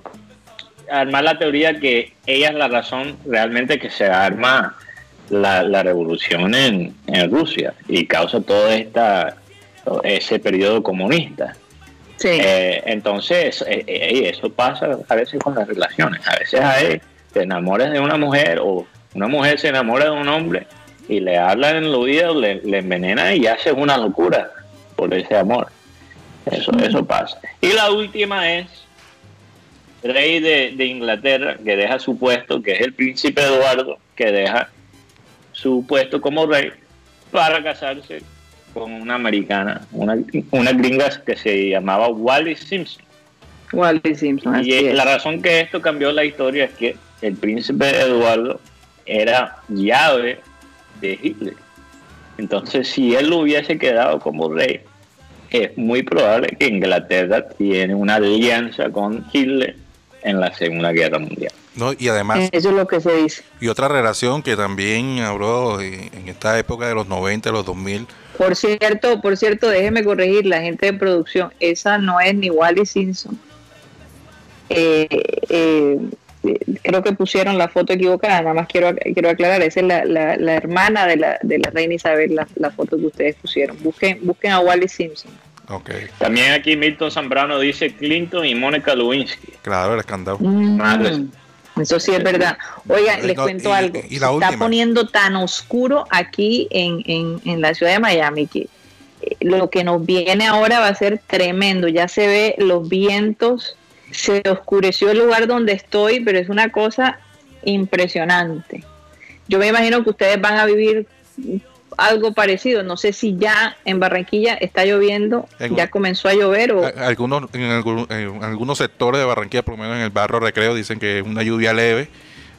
armar la teoría que ella es la razón realmente que se arma la, la revolución en, en Rusia y causa todo esta, ese periodo comunista. Sí. Eh, entonces, eh, eh, eso pasa a veces con las relaciones. A veces hay, te enamoras de una mujer o una mujer se enamora de un hombre y le hablan en el oído, le, le envenena y hace una locura por ese amor. Eso, eso pasa. Y la última es rey de, de Inglaterra que deja su puesto, que es el príncipe Eduardo, que deja su puesto como rey para casarse con una americana, una, una gringa que se llamaba Wallis Simpson. Wally Simpson. así Y es. la razón que esto cambió la historia es que el príncipe Eduardo era llave de Hitler. Entonces, si él hubiese quedado como rey, es muy probable que Inglaterra tiene una alianza con Hitler en la Segunda Guerra Mundial. No, y además, Eso es lo que se dice. y otra relación que también habló en en esta época de los 90, los 2000, Por cierto, por cierto, déjeme corregir la gente de producción. Esa no es ni Wally Simpson. Eh, eh, creo que pusieron la foto equivocada. Nada más quiero quiero aclarar. Esa es la, la, la hermana de la, de la reina Isabel, la, la foto que ustedes pusieron. Busquen busquen a Wally Simpson. ok, También aquí Milton Zambrano dice Clinton y Mónica Lewinsky. claro, el escándalo. Mm, Eso sí es verdad. Oigan, les No, cuento y- algo. y Se la está poniendo tan oscuro aquí en, en, en la ciudad de Miami que eh, lo que nos viene ahora va a ser tremendo. Ya se ve los vientos, se oscureció el lugar donde estoy, pero es una cosa impresionante. Yo me imagino que ustedes van a vivir algo parecido. No sé si ya en Barranquilla está lloviendo, En- ya comenzó a llover o... Algunos, en, algún- en algunos sectores de Barranquilla, por lo menos en el barrio Recreo, dicen que es una lluvia leve.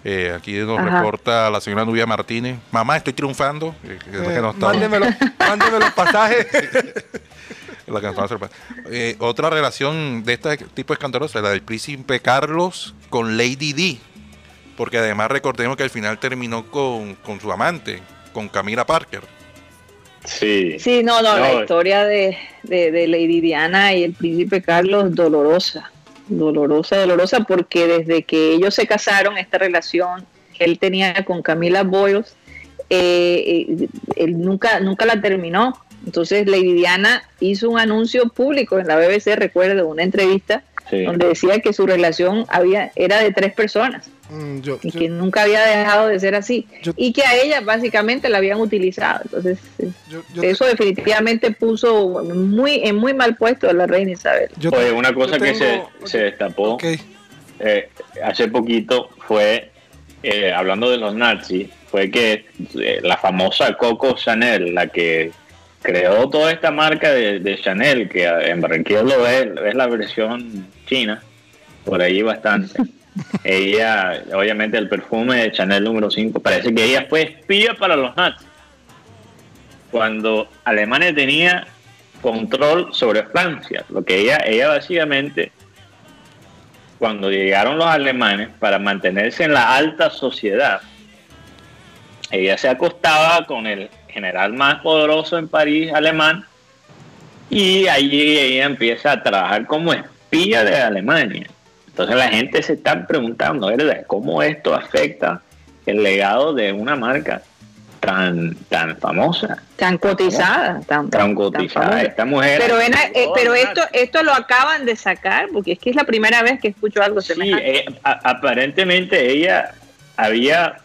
Eh, aquí nos Ajá. reporta la señora Nubia Martínez. Mamá, estoy triunfando. Eh, es Eh, nos estaba- mándeme, los, mándeme los pasajes. la que nos estaba sorpre- Eh, otra relación de este tipo escandalosa, la del príncipe Carlos con Lady D. Porque además recordemos que al final terminó con, con su amante, con Camila Parker. Sí. Sí, no, no, No, la eh. historia de, de, de Lady Diana y el príncipe Carlos, dolorosa, dolorosa, dolorosa, porque desde que ellos se casaron, esta relación que él tenía con Camila Boyles, eh, eh, él nunca, nunca la terminó. Entonces Lady Diana hizo un anuncio público en la BBC, recuerdo, una entrevista, sí. donde decía que su relación había, era de tres personas Mm, yo- y yo- que nunca había dejado de ser así. Yo- y que a ella básicamente la habían utilizado. Entonces, te- eso definitivamente puso muy en muy mal puesto a la reina Isabel. yo te- Oye, una cosa yo que tengo- se, se destapó eh, hace poquito fue eh, hablando de los nazis, fue que eh, la famosa Coco Chanel, la que creó toda esta marca de, Chanel, que en Barranquilla lo ves, es la versión china, por ahí bastante. ella, obviamente el perfume de Chanel número 5, parece que ella fue espía para los nazis. Cuando Alemania tenía control sobre Francia, lo que ella, ella básicamente, cuando llegaron los alemanes para mantenerse en la alta sociedad, ella se acostaba con el general más poderoso en París, alemán, y allí ella empieza a trabajar como espía de Alemania. Entonces la gente se está preguntando, ¿verdad? ¿Cómo esto afecta el legado de una marca tan tan famosa? Tan cotizada. Tan, tan cotizada. Esta mujer... Pero, eh, pero esto, esto lo acaban de sacar, porque es que es la primera vez que escucho algo semejante. Sí, eh, aparentemente ella había...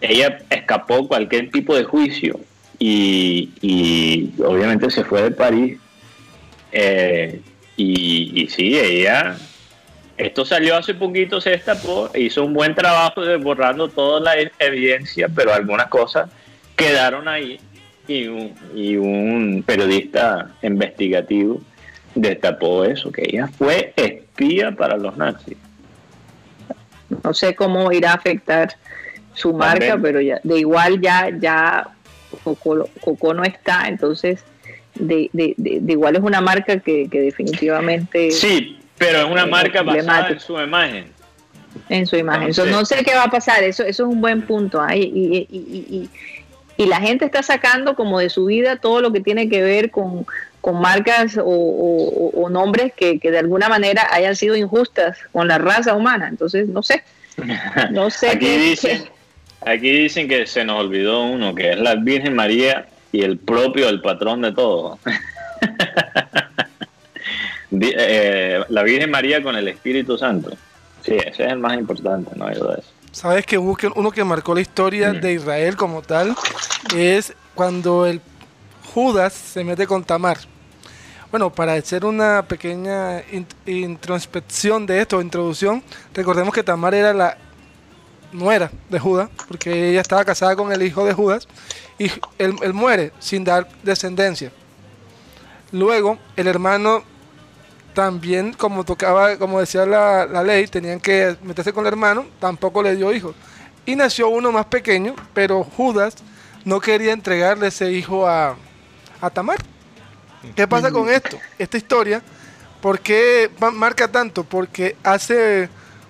Ella escapó cualquier tipo de juicio y, y obviamente se fue de París. Eh, y, y sí, ella esto salió hace poquito, se destapó, hizo un buen trabajo de borrando toda la evidencia, pero algunas cosas quedaron ahí y un, y un periodista investigativo destapó eso, que ella fue espía para los nazis. No sé cómo irá a afectar su marca, pero ya de igual ya ya Coco, no está, entonces de, de, de, igual es una marca que, que definitivamente... Sí, pero es una marca basada en su imagen. En su imagen. no sé qué va a pasar, eso, eso es un buen punto. ¿ah? Y, la gente está sacando como de su vida todo lo que tiene que ver con, marcas o, nombres que, de alguna manera hayan sido injustas con la raza humana. Entonces, no sé. No sé aquí, dicen, aquí dicen que se nos olvidó uno, que es la Virgen María y el propio, el patrón de todo. Eh, la Virgen María con el Espíritu Santo. Sí, ese es el más importante, no hay duda de eso. Sabes que uno que marcó la historia de Israel como tal es cuando el Judas se mete con Tamar. Bueno, para hacer una pequeña introspección de esto, introducción, recordemos que Tamar era la nuera de Judas, porque ella estaba casada con el hijo de Judas, y él muere sin dar descendencia. Luego, el hermano también, como tocaba, como decía la, ley, tenían que meterse con el hermano, tampoco le dio hijos. Y nació uno más pequeño, pero Judas no quería entregarle ese hijo a, a Tamar. ¿Qué pasa con esto? Esta historia, ¿por qué marca tanto? Porque hace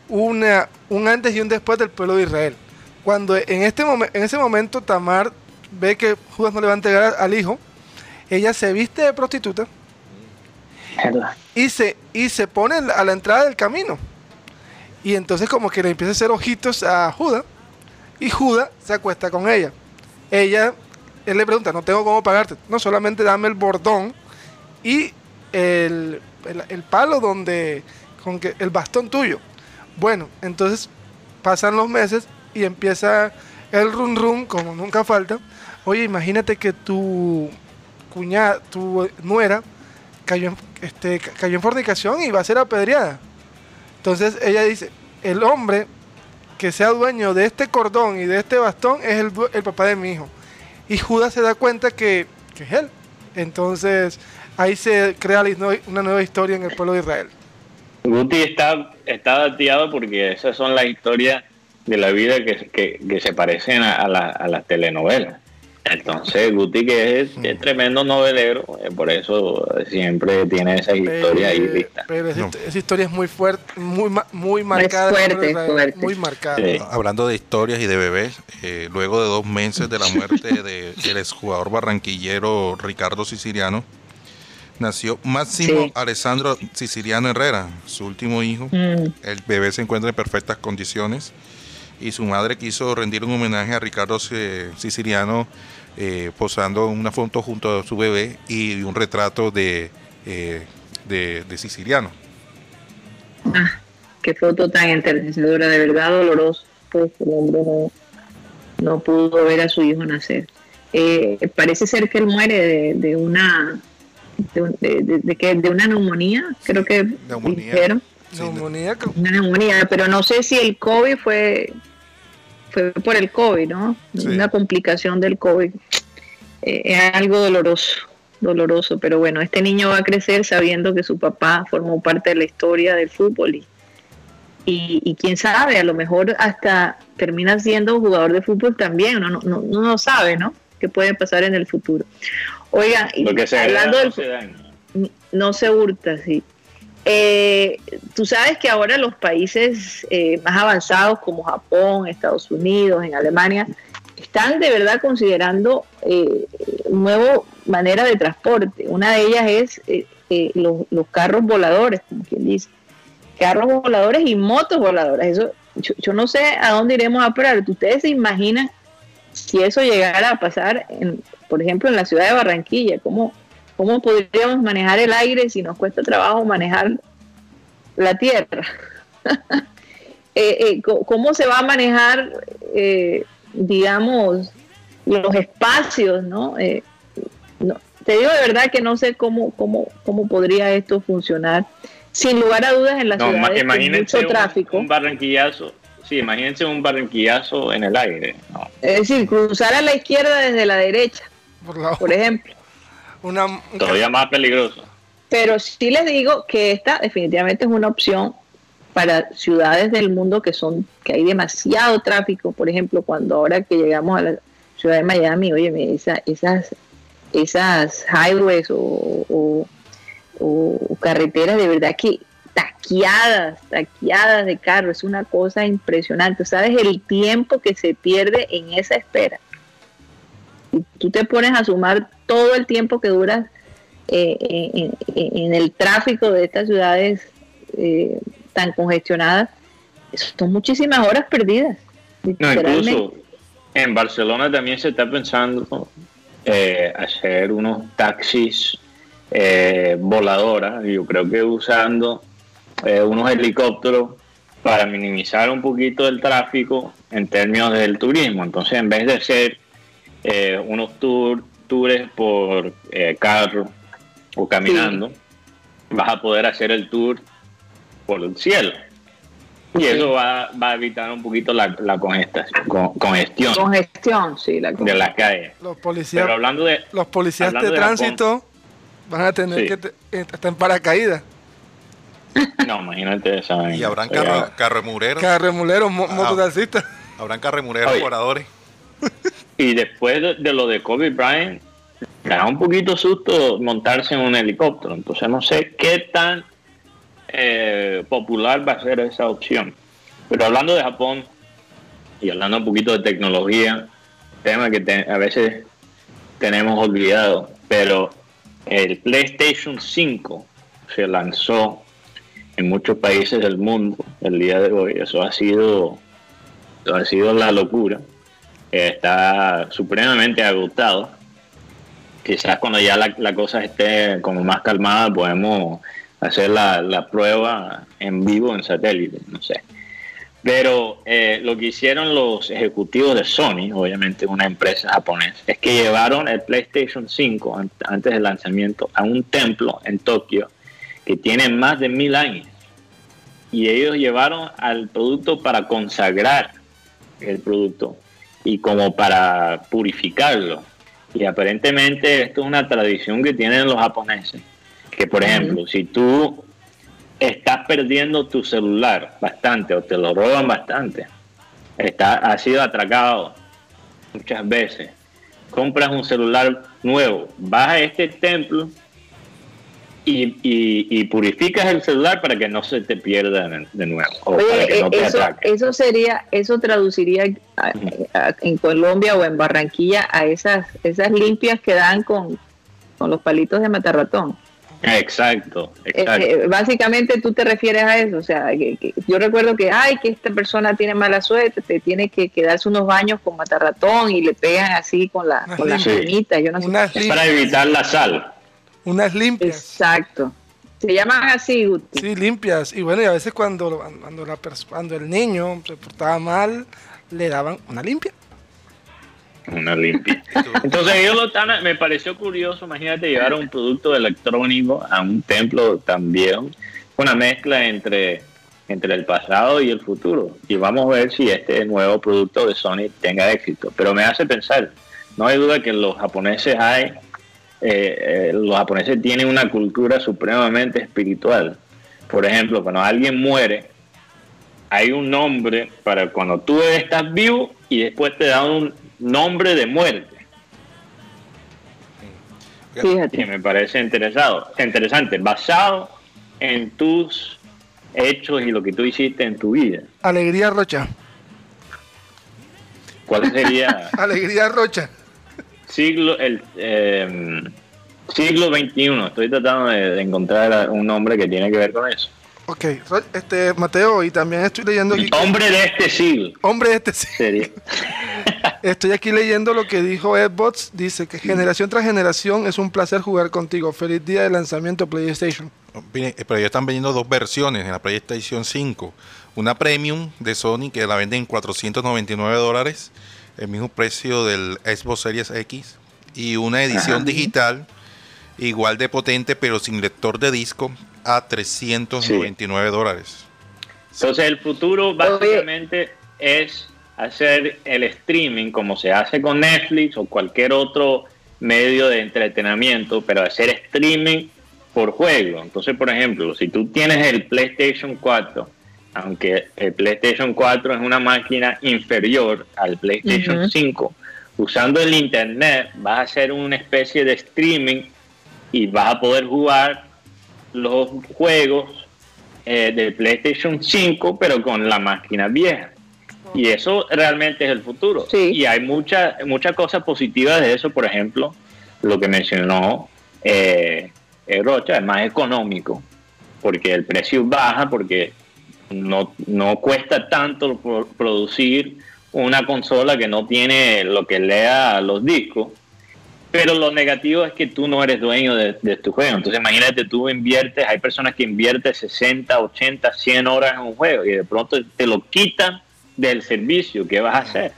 una, un antes y un después del pueblo de Israel. Cuando en, este en ese momento Tamar ve que Judas no le va a entregar al hijo, ella se viste de prostituta, y se, y se pone a la entrada del camino. Y entonces como que le empieza a hacer ojitos a Judas. Y Judas se acuesta con ella. Ella, él le pregunta, no tengo cómo pagarte. No, solamente dame el bordón y el, palo donde, con que, el bastón tuyo. Bueno, entonces pasan los meses y empieza el run run, como nunca falta. Oye, imagínate que tu cuñada, tu nuera, cayó en, este, cayó en fornicación y va a ser apedreada. Entonces ella dice, el hombre que sea dueño de este cordón y de este bastón es el, el papá de mi hijo. Y Judas se da cuenta que, que es él. Entonces ahí se crea una nueva historia en el pueblo de Israel. Guti está, está dateado porque esas son las historias de la vida que, que, se parecen a, a las telenovelas. Entonces, Guti, que es, es tremendo novelero, eh, por eso siempre tiene esa historia ahí lista. Pero esa, historia es muy fuerte, muy, muy marcada. Muy marcada. Hablando de historias y de bebés, eh, luego de dos meses de la muerte del exjugador barranquillero Ricardo Siciliano, nació Máximo Alessandro Siciliano Herrera, su último hijo. Mm. El bebé se encuentra en perfectas condiciones y su madre quiso rendir un homenaje a Ricardo Siciliano eh, posando una foto junto a su bebé y un retrato de, eh, de, siciliano. Ah, qué foto tan enternecedora, de verdad doloroso. Pues el hombre no, pudo ver a su hijo nacer. Eh, parece ser que él muere de, una de, de, una neumonía, creo que neumonía. Neumonía. Una neumonía, pero no sé si el COVID fue fue por el COVID, ¿no? Sí. Una complicación del COVID. Eh, es algo doloroso, doloroso, pero bueno, este niño va a crecer sabiendo que su papá formó parte de la historia del fútbol y, y, y quién sabe, a lo mejor hasta termina siendo jugador de fútbol también, uno no, no, uno no sabe, ¿no? ¿Qué puede pasar en el futuro? Oiga, y Lo que se hablando del no se daña. no se hurta, sí. Eh, tú sabes que ahora los países eh, más avanzados como Japón, Estados Unidos, en Alemania, están de verdad considerando eh, nueva manera de transporte. Una de ellas es eh, eh, los, los carros voladores, como quien dice. Carros voladores y motos voladoras. Eso, yo, yo no sé a dónde iremos a parar. ¿Ustedes se imaginan si eso llegara a pasar, en, por ejemplo, en la ciudad de Barranquilla? ¿Cómo, ¿Cómo podríamos manejar el aire si nos cuesta trabajo manejar la tierra? Eh, eh, ¿Cómo se va a manejar, eh, digamos, los espacios? ¿no? Eh, no, Te digo de verdad que no sé cómo, cómo, cómo podría esto funcionar. Sin lugar a dudas, en las No, con imagínense mucho un, tráfico. un barranquillazo. Sí, imagínense un barranquillazo en el aire. No. Es decir, cruzar a la izquierda desde la derecha, Por la- por ejemplo. una, un Todavía más peligroso. Pero sí les digo que esta definitivamente es una opción para ciudades del mundo que son que hay demasiado tráfico. Por ejemplo, cuando ahora que llegamos a la ciudad de Miami, oye, esa, esas esas highways o, o- o carreteras de verdad que taqueadas, taqueadas de carro, es una cosa impresionante. ¿Sabes el tiempo que se pierde en esa espera? Tú te pones a sumar todo el tiempo que duras eh, en, el tráfico de estas ciudades eh, tan congestionadas, son muchísimas horas perdidas. No, incluso en Barcelona también se está pensando eh, hacer unos taxis eh, voladoras, yo creo que usando eh, unos helicópteros para minimizar un poquito el tráfico en términos del turismo. Entonces, en vez de hacer eh, unos tour, tours por eh, carro o caminando, vas a poder hacer el tour por el cielo. Y eso va, va a evitar un poquito la, la congestación- con- congestión Congestión, sí, la de las calles. los policías, Pero hablando de... los policías de, hablando de tránsito van a tener Sí. que te- eh, estar en paracaídas. No, imagínate esa. Y habrán carro, carremuleros, Carremuleros, mo- Ah. mototaxistas. habrán carremuleros Oye. Y después de, de lo de Kobe Bryant, me da un poquito susto montarse en un helicóptero. Entonces no sé qué tan eh, popular va a ser esa opción. Pero hablando de Japón y hablando un poquito de tecnología, tema que te- a veces tenemos olvidado, pero el PlayStation 5 se lanzó en muchos países del mundo el día de hoy. Eso ha sido, ha sido la locura. Está supremamente agotado. Quizás cuando ya la, la cosa esté como más calmada podemos hacer la, la prueba en vivo en satélite, no sé. Pero eh, lo que hicieron los ejecutivos de Sony, obviamente una empresa japonesa, es que llevaron el PlayStation 5 an- antes del lanzamiento a un templo en Tokio que tiene más de mil años. Y ellos llevaron al producto para consagrar el producto y como para purificarlo. Y aparentemente esto es una tradición que tienen los japoneses. Que por ejemplo, si tú estás perdiendo tu celular bastante o te lo roban bastante, está, has sido atracado muchas veces, compras un celular nuevo, vas a este templo y, y- y purificas el celular para que no se te pierda de, nuevo o para que no eh, te eso, eso sería, eso traduciría a- a- en Colombia o en Barranquilla a esas, esas limpias que dan con, con los palitos de matarratón. Exacto, Eh, exacto. eh, básicamente tú te refieres a eso, o sea, que, que yo recuerdo que, ay, que esta persona tiene mala suerte, te tiene que, que darse unos baños con matarratón y le pegan así con, la, con las Sí. manitas, yo no sé. Unas, es lim- para evitar la sal. Unas limpias. Exacto. Se llaman así, Guti. Sí, limpias. Y bueno, y a veces cuando, cuando, la pers- cuando el niño se portaba mal, le daban una limpia. Una limpia. Entonces ellos lo están, me pareció curioso, imagínate llevar un producto electrónico a un templo también, una mezcla entre entre el pasado y el futuro. Y vamos a ver si este nuevo producto de Sony tenga éxito. Pero me hace pensar, no hay duda que los japoneses hay, eh, eh, los japoneses tienen una cultura supremamente espiritual. Por ejemplo, cuando alguien muere, hay un nombre para cuando tú estás vivo y después te dan un nombre de muerte. Fíjate. Me parece interesado, interesante, basado en tus hechos y lo que tú hiciste en tu vida. Alegría Rocha. ¿Cuál sería Alegría Rocha. Siglo el eh, siglo 21? Estoy tratando de, de encontrar un nombre que tiene que ver con eso. Ok, este Mateo, y también estoy leyendo aquí. que- Hombre de este siglo Hombre, este sí. sería. Estoy aquí leyendo lo que dijo Edbots. Dice que generación tras generación es un placer jugar contigo. Feliz día de lanzamiento PlayStation. Mire, eh, Pero ya están vendiendo dos versiones en la PlayStation 5. Una premium de Sony que la venden en 499 dólares, el mismo precio del Xbox Series X. Y una edición digital igual de potente pero sin lector de disco a 399 dólares. Entonces el futuro básicamente es hacer el streaming como se hace con Netflix o cualquier otro medio de entretenimiento, pero hacer streaming por juego. Entonces, por ejemplo, si tú tienes el PlayStation 4, aunque el PlayStation 4 es una máquina inferior al PlayStation Ujú. 5, usando el Internet vas a hacer una especie de streaming y vas a poder jugar los juegos eh, del PlayStation 5, pero con la máquina vieja. Y eso realmente es el futuro. Sí. Y hay muchas muchas cosas positivas de eso, por ejemplo, lo que mencionó eh, eh, Rocha, es más económico, porque el precio baja, porque no, no cuesta tanto producir una consola que no tiene lo que lea los discos. Pero lo negativo es que tú no eres dueño de, de tu juego. Entonces imagínate, tú inviertes, hay personas que invierten 60, 80, 100 horas en un juego y de pronto te lo quitan del servicio. ¿Qué vas a hacer?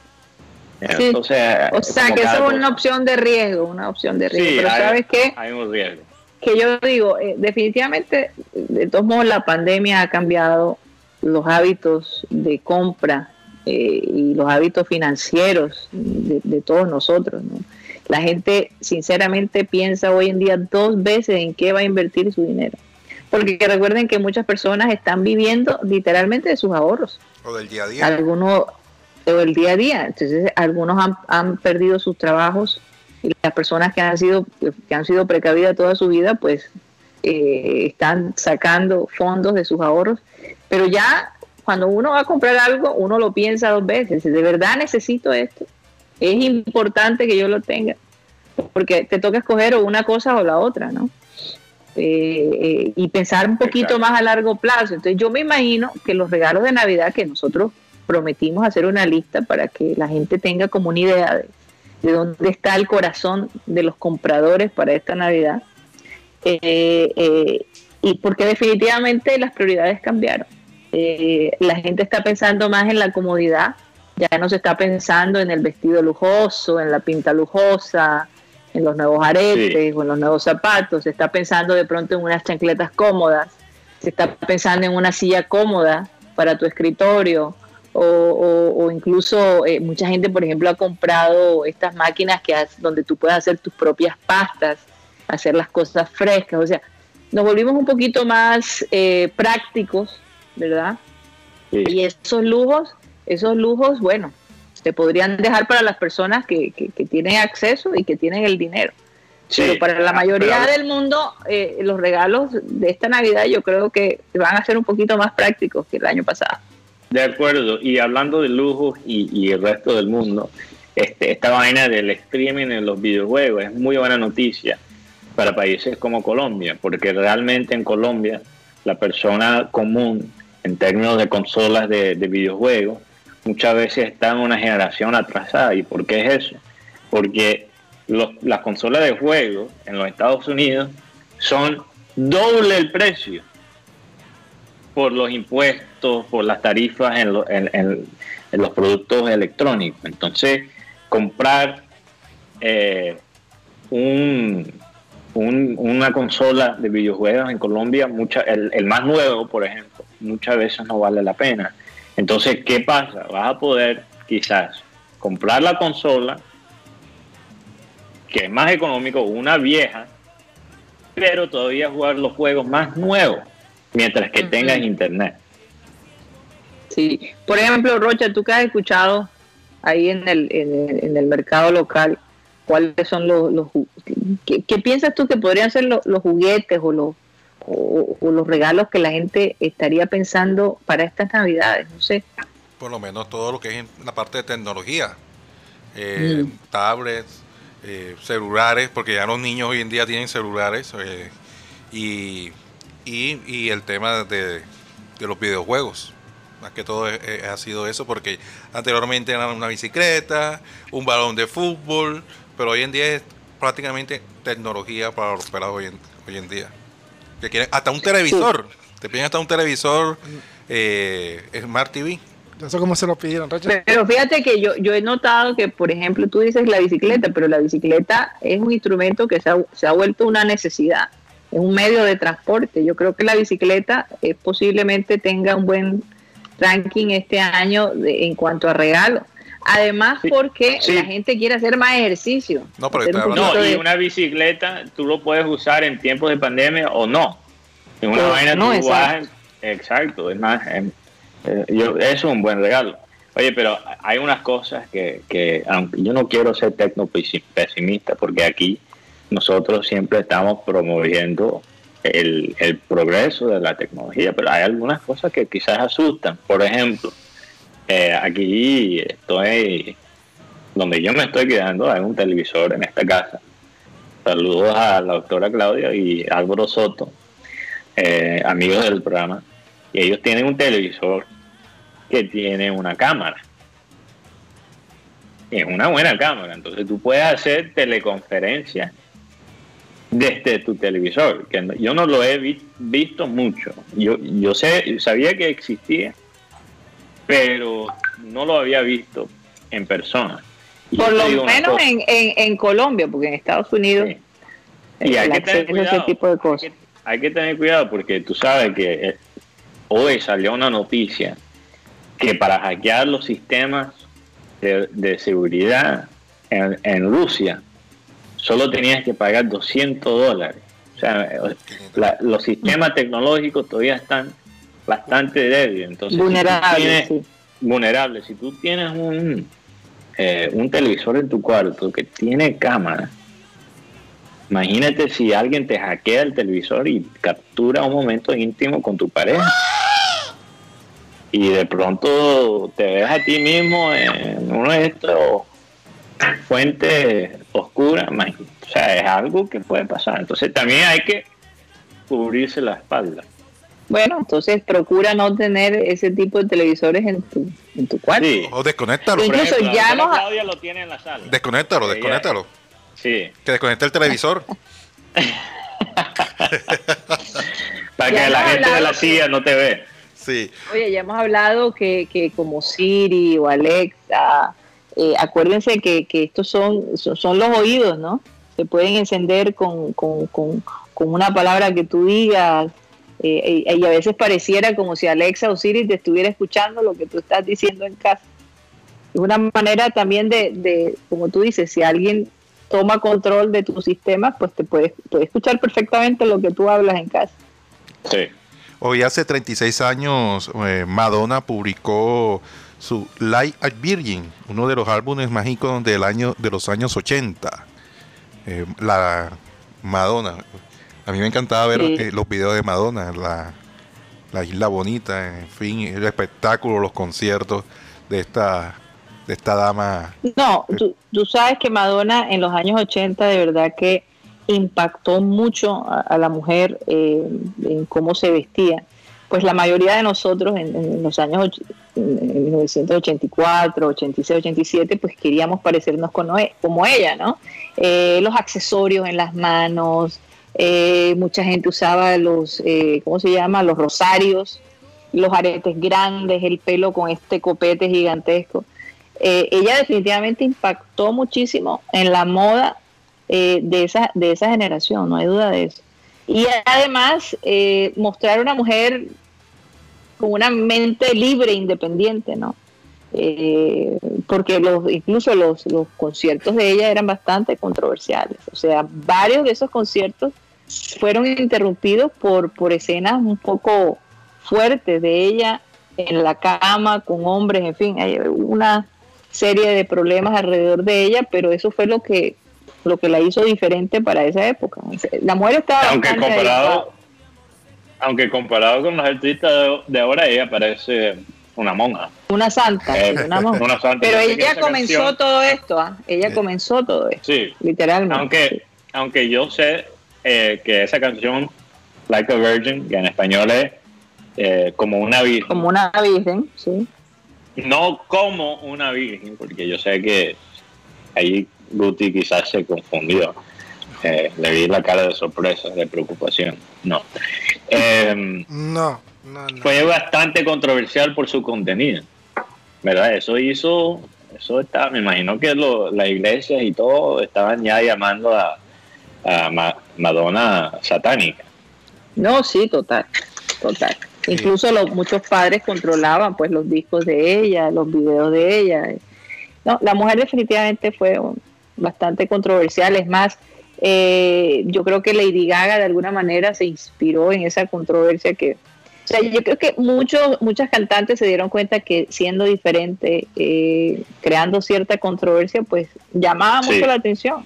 Sí. Entonces, O sea, que eso es una opción de riesgo, una opción de riesgo. Sí, Pero hay- ¿sabes qué? Hay un riesgo. que yo digo, eh, definitivamente, de todos modos, la pandemia ha cambiado los hábitos de compra eh, y los hábitos financieros de, de todos nosotros. ¿no? La gente, sinceramente, piensa hoy en día dos veces en qué va a invertir su dinero. Porque recuerden que muchas personas están viviendo literalmente de sus ahorros O del día a día. algunos o el día a día entonces algunos han, han perdido sus trabajos y las personas que han sido que han sido precavidas toda su vida pues eh, están sacando fondos de sus ahorros pero ya cuando uno va a comprar algo uno lo piensa dos veces de verdad necesito esto es importante que yo lo tenga porque te toca escoger o una cosa o la otra no Eh, eh, y pensar un poquito Exacto. más a largo plazo. Entonces yo me imagino que los regalos de Navidad que nosotros prometimos hacer una lista para que la gente tenga como una idea de, de dónde está el corazón de los compradores para esta Navidad. Eh, eh, y porque definitivamente las prioridades cambiaron. Eh, la gente está pensando más en la comodidad, ya no se está pensando en el vestido lujoso, en la pinta lujosa, en los nuevos aretes o en los nuevos zapatos, se está pensando de pronto en unas chancletas cómodas, se está pensando en una silla cómoda para tu escritorio o, o- o incluso eh, mucha gente, por ejemplo, ha comprado estas máquinas que has- donde tú puedes hacer tus propias pastas, hacer las cosas frescas, o sea, nos volvimos un poquito más eh, prácticos, ¿verdad? Sí. Y esos lujos, esos lujos, bueno, se podrían dejar para las personas que, que- que tienen acceso y que tienen el dinero. Sí. Pero para la mayoría pero- del mundo, eh, los regalos de esta Navidad yo creo que van a ser un poquito más prácticos que el año pasado. De acuerdo, y hablando de lujos y, y el resto del mundo, este, esta vaina del streaming en los videojuegos es muy buena noticia para países como Colombia, porque realmente en Colombia la persona común en términos de consolas de, de videojuegos muchas veces está en una generación atrasada. ¿Y por qué es eso? Porque las consolas de juegos en los Estados Unidos son doble el precio por los impuestos, por las tarifas en los productos electrónicos. Entonces, comprar eh, un, un- una consola de videojuegos en Colombia, mucha, el, el más nuevo, por ejemplo, muchas veces no vale la pena. Entonces, ¿qué pasa? Vas a poder quizás comprar la consola, que es más económico, una vieja, pero todavía jugar los juegos más nuevos, mientras que tengas internet. Sí, por ejemplo, Rocha, tú que has escuchado ahí en el, en el, mercado local, ¿cuáles son los, los ¿qué, piensas tú que podrían ser los, juguetes o los, o, los regalos que la gente estaría pensando para estas navidades? No sé. Por lo menos todo lo que es la parte de tecnología, eh, mm. tablets, eh, celulares, porque ya los niños hoy en día tienen celulares, eh, y, y, y, el tema de, de los videojuegos más que todo ha sido eso, porque anteriormente era una bicicleta, un balón de fútbol, pero hoy en día es prácticamente tecnología para los pelados hoy en, hoy en día. Que quieren hasta un televisor, te piden hasta un televisor eh, Smart TV. Eso como se lo pidieron, Pero fíjate que yo, yo he notado que, por ejemplo, tú dices la bicicleta, pero la bicicleta es un instrumento que se ha, se ha vuelto una necesidad, es un medio de transporte. Yo creo que la bicicleta eh, posiblemente tenga un buen ranking este año en cuanto a regalo. Además, porque la gente quiere hacer más ejercicio. No, pero y una bicicleta tú lo puedes usar en tiempos de pandemia o no. En una vaina no, tú exacto, es más, em, eh, yo, eso es un buen regalo. Oye, pero hay unas cosas que, que aunque yo no quiero ser tecno pesimista, porque aquí nosotros siempre estamos promoviendo el, el, progreso de la tecnología, pero hay algunas cosas que quizás asustan. Por ejemplo, eh, aquí estoy, donde yo me estoy quedando, hay un televisor en esta casa. Saludos a la doctora Claudia y Álvaro Soto, eh, amigos del programa. Y ellos tienen un televisor que tiene una cámara. Es una buena cámara. Entonces tú puedes hacer teleconferencias desde tu televisor, que yo no lo he visto mucho. Yo, yo sé, sabía que existía, pero no lo había visto en persona. Por lo menos en, en, Colombia, porque en Estados Unidos y hay que tener cuidado, ese tipo de cosas. Hay que, tener cuidado porque tú sabes que eh, hoy salió una noticia que para hackear los sistemas de, seguridad en, en Rusia solo tenías que pagar 200 dólares. O sea, los sistemas tecnológicos todavía están bastante débiles. Entonces, vulnerables. Si vulnerables. Si tú tienes un, eh, un televisor en tu cuarto que tiene cámara, imagínate si alguien te hackea el televisor y captura un momento íntimo con tu pareja. Y de pronto te ves a ti mismo en uno de estos fuente oscura, o sea, es algo que puede pasar. Entonces también hay que cubrirse la espalda. Bueno, entonces procura no tener ese tipo de televisores en tu, en tu cuarto. O desconéctalo. Incluso ya Claudia lo tiene en la sala. Desconéctalo, desconéctalo. Sí. Que desconecte el televisor. Para que la gente de la silla no te ve. Sí. Oye, ya hemos hablado que, que como Siri o Alexa eh, acuérdense que, que estos son, son, los oídos, ¿no? Se pueden encender con, una palabra que tú digas eh, y, a veces pareciera como si Alexa o Siri te estuviera escuchando lo que tú estás diciendo en casa. Es una manera también de, de, como tú dices, si alguien toma control de tu sistema, pues te puede, puede escuchar perfectamente lo que tú hablas en casa. Sí. Hoy hace 36 años eh, Madonna publicó su Light at Virgin, uno de los álbumes mágicos del año, de los años 80. Eh, la Madonna. A mí me encantaba ver eh, los videos de Madonna, la, la, isla bonita, en fin, el espectáculo, los conciertos de esta, de esta dama. No, tú, sabes que Madonna en los años 80 de verdad que impactó mucho a, la mujer eh, en cómo se vestía pues la mayoría de nosotros en, los años en 1984, 86, 87, pues queríamos parecernos e, como ella, ¿no? Eh, los accesorios en las manos, eh, mucha gente usaba los, eh, ¿cómo se llama? Los rosarios, los aretes grandes, el pelo con este copete gigantesco. ella definitivamente impactó muchísimo en la moda de, esa, de esa generación, no hay duda de eso. Y además, mostrar una mujer con una mente libre independiente, ¿no? Eh, porque los, incluso los, los conciertos de ella eran bastante controversiales. O sea, varios de esos conciertos fueron interrumpidos por, por escenas un poco fuertes de ella en la cama con hombres, en fin, hay una serie de problemas alrededor de ella, pero eso fue lo que lo que la hizo diferente para esa época. La mujer estaba aunque comparado aunque comparado con los artistas de, ahora ella parece una monja. Una santa, Eh, una monja. una santa. Pero ella comenzó canción- todo esto, ¿ah? ella comenzó todo esto, Sí, literalmente. aunque, aunque yo sé eh, que esa canción, Like a Virgin, que en español es eh, como una virgen, Como una virgen, sí. no como una virgen, porque yo sé que ahí Guti quizás se confundió. Eh, le vi la cara de sorpresa, de preocupación. No. Eh, No, no, no. fue bastante controversial por su contenido. ¿Verdad? Eso hizo, eso está, me imagino que lo- las iglesias y todo estaban ya llamando a, a Ma- Madonna satánica. No, sí, total, total. Incluso los, muchos padres controlaban pues los discos de ella, los videos de ella. No, la mujer definitivamente fue bastante controversial. Es más, eh, yo creo que Lady Gaga de alguna manera se inspiró en esa controversia que... O sea, yo creo que muchos, muchas cantantes se dieron cuenta que siendo diferente, eh, creando cierta controversia, pues llamaba Sí. mucho la atención.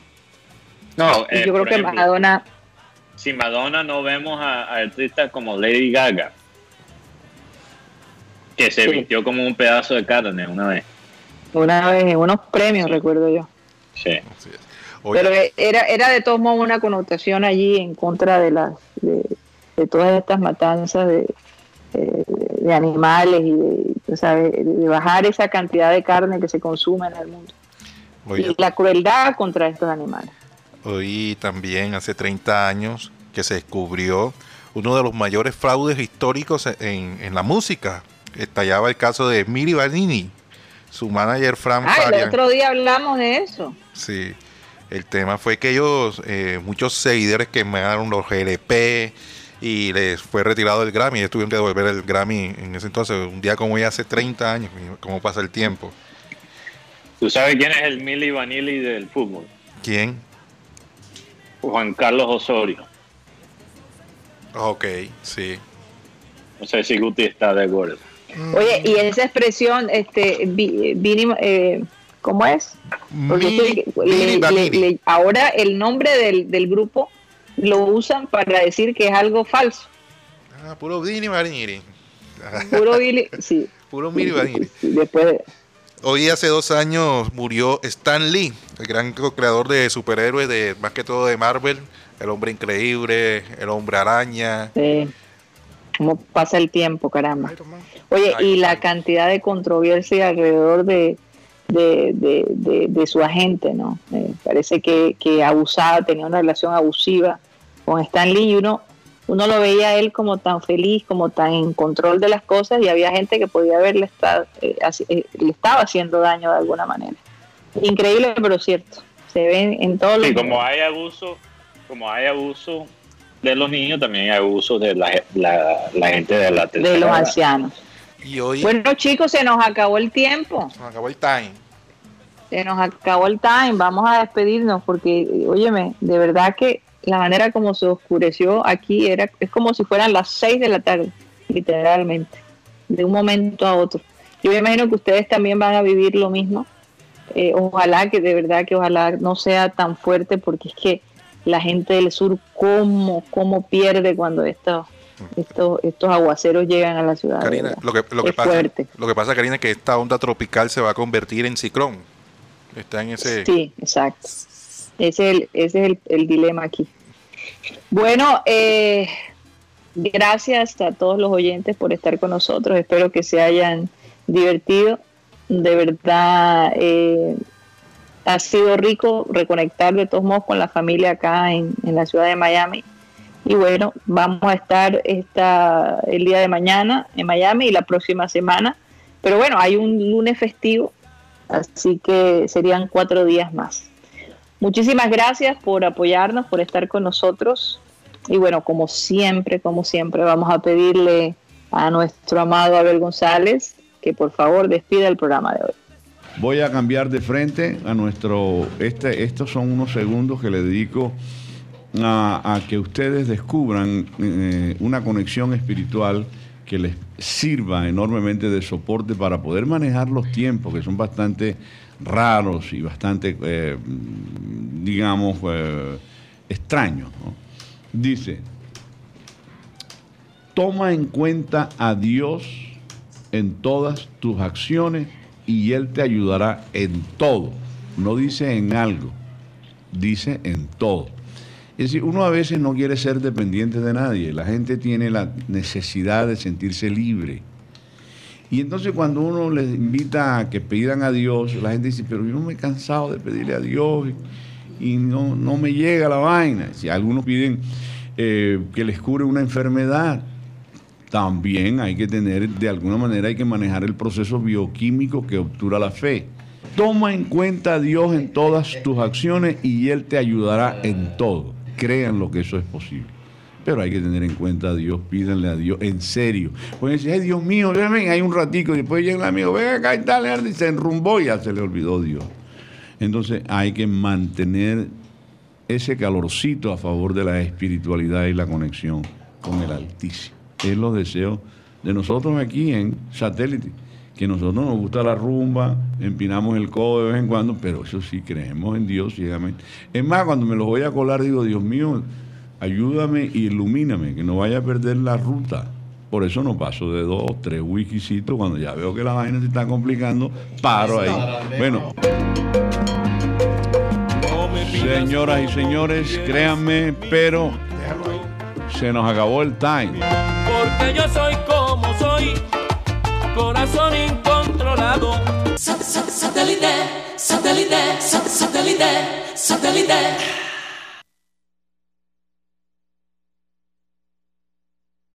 No, eh, yo creo que ejemplo, Madonna si Madonna no vemos a, a artistas como Lady Gaga, que se Sí. vistió como un pedazo de carne una vez. una vez en unos premios, recuerdo yo. Sí. Así es. Oye, Pero era, era de todos modos una connotación allí en contra de las de, de todas estas matanzas de, de animales y de, sabes, de bajar esa cantidad de carne que se consume en el mundo. oye, Y la crueldad contra estos animales. Hoy también, hace 30 años, que se descubrió uno de los mayores fraudes históricos en, en la música. Estallaba el caso de Miri Vanini, su manager Fran Ah, el otro día hablamos de eso. Sí, el tema fue que ellos, eh, muchos seguidores quemaron los GLP y les fue retirado el Grammy. Ellos tuvieron que devolver el Grammy en ese entonces, un día como hoy hace 30 años, cómo pasa el tiempo. ¿Tú sabes quién es el Milli Vanilli del fútbol? ¿Quién? Juan Carlos Osorio. Ok, sí. No sé si Guti está de acuerdo. Oye, y esa expresión, este, eh, ¿cómo es? Porque le- le- ahora el nombre del, del grupo lo usan para decir que es algo falso. Ah, puro Vini Vanilli. Puro Billy, sí. Puro Miri sí, Después de- Hoy hace dos años murió Stan Lee, el gran creador de superhéroes, de más que todo de Marvel, el hombre increíble, el hombre araña. de cómo pasa el tiempo, caramba. Oye, y la cantidad de controversia alrededor de, de, de- de- de su agente, ¿no? Eh, parece que, que abusaba, tenía una relación abusiva con Stan Lee y uno, uno lo veía a él como tan feliz, como tan en control de las cosas y había gente que podía haberle estado, eh, eh, le estaba haciendo daño de alguna manera. Increíble, pero cierto. Se ven en todos los... Sí, como hay abuso, como hay abuso de los niños, también hay abuso de la, la, la gente de la tercera de los ancianos. Y hoy Bueno, chicos, se nos acabó el tiempo. se acabó el time. Se nos acabó el time, vamos a despedirnos porque, óyeme, de verdad que la manera como se oscureció aquí era es como si fueran las 6 de la tarde, literalmente, de un momento a otro. Yo me imagino que ustedes también van a vivir lo mismo. Eh, ojalá que de verdad que ojalá no sea tan fuerte porque es que la gente del sur cómo, cómo pierde cuando estos, estos, estos aguaceros llegan a la ciudad. Karina, lo que, lo, que Es pasa, fuerte. lo que pasa, Karina, es que esta onda tropical se va a convertir en ciclón. Está en ese... Sí, exacto. Ese es el, ese es el, el dilema aquí. Bueno, eh, gracias a todos los oyentes por estar con nosotros. Espero que se hayan divertido. De verdad, eh, ha sido rico reconectar de todos modos con la familia acá en, en la ciudad de Miami. Y bueno, vamos a estar esta, el día de mañana en Miami y la próxima semana. Pero bueno, hay un lunes festivo, así que serían cuatro días más. Muchísimas gracias por apoyarnos, por estar con nosotros. Y bueno, como siempre, como siempre, vamos a pedirle a nuestro amado Abel González que por favor despida el programa de hoy. Voy a cambiar de frente a nuestro, este, estos son unos segundos que le dedico a, que ustedes descubran eh, una conexión espiritual que les sirva enormemente de soporte para poder manejar los tiempos, que son bastante raros y bastante, eh, digamos, eh, extraños. Dice, toma en cuenta a Dios en todas tus acciones y Él te ayudará en todo. No dice en algo, dice en todo. Es decir, uno a veces no quiere ser dependiente de nadie. La gente tiene la necesidad de sentirse libre. Y entonces cuando uno les invita a que pidan a Dios, la gente dice, pero yo me he cansado de pedirle a Dios y, no, no me llega la vaina. Si algunos piden eh, que les cure una enfermedad, también hay que tener, de alguna manera hay que manejar el proceso bioquímico que obtura la fe. Toma en cuenta a Dios en todas tus acciones y Él te ayudará en todo crean lo que eso es posible. Pero hay que tener en cuenta a Dios, pídanle a Dios, en serio. Pueden decir, ay Dios mío, ven, hay un ratico, y después llega el amigo, ven acá y tal, y se enrumbó y ya se le olvidó Dios. Entonces hay que mantener ese calorcito a favor de la espiritualidad y la conexión con el Altísimo. Es los deseos de nosotros aquí en Satélite que nosotros nos gusta la rumba, empinamos el codo de vez en cuando, pero eso sí, creemos en Dios ciegamente. Es más, cuando me los voy a colar, digo, Dios mío, ayúdame y ilumíname, que no vaya a perder la ruta. Por eso no paso de dos, tres wikisitos, cuando ya veo que la vaina se está complicando, paro ahí. Bueno. Señoras y señores, créanme, pero se nos acabó el time. Porque yo soy como soy corazón incontrolado. Satélite, satélite, satélite, satélite.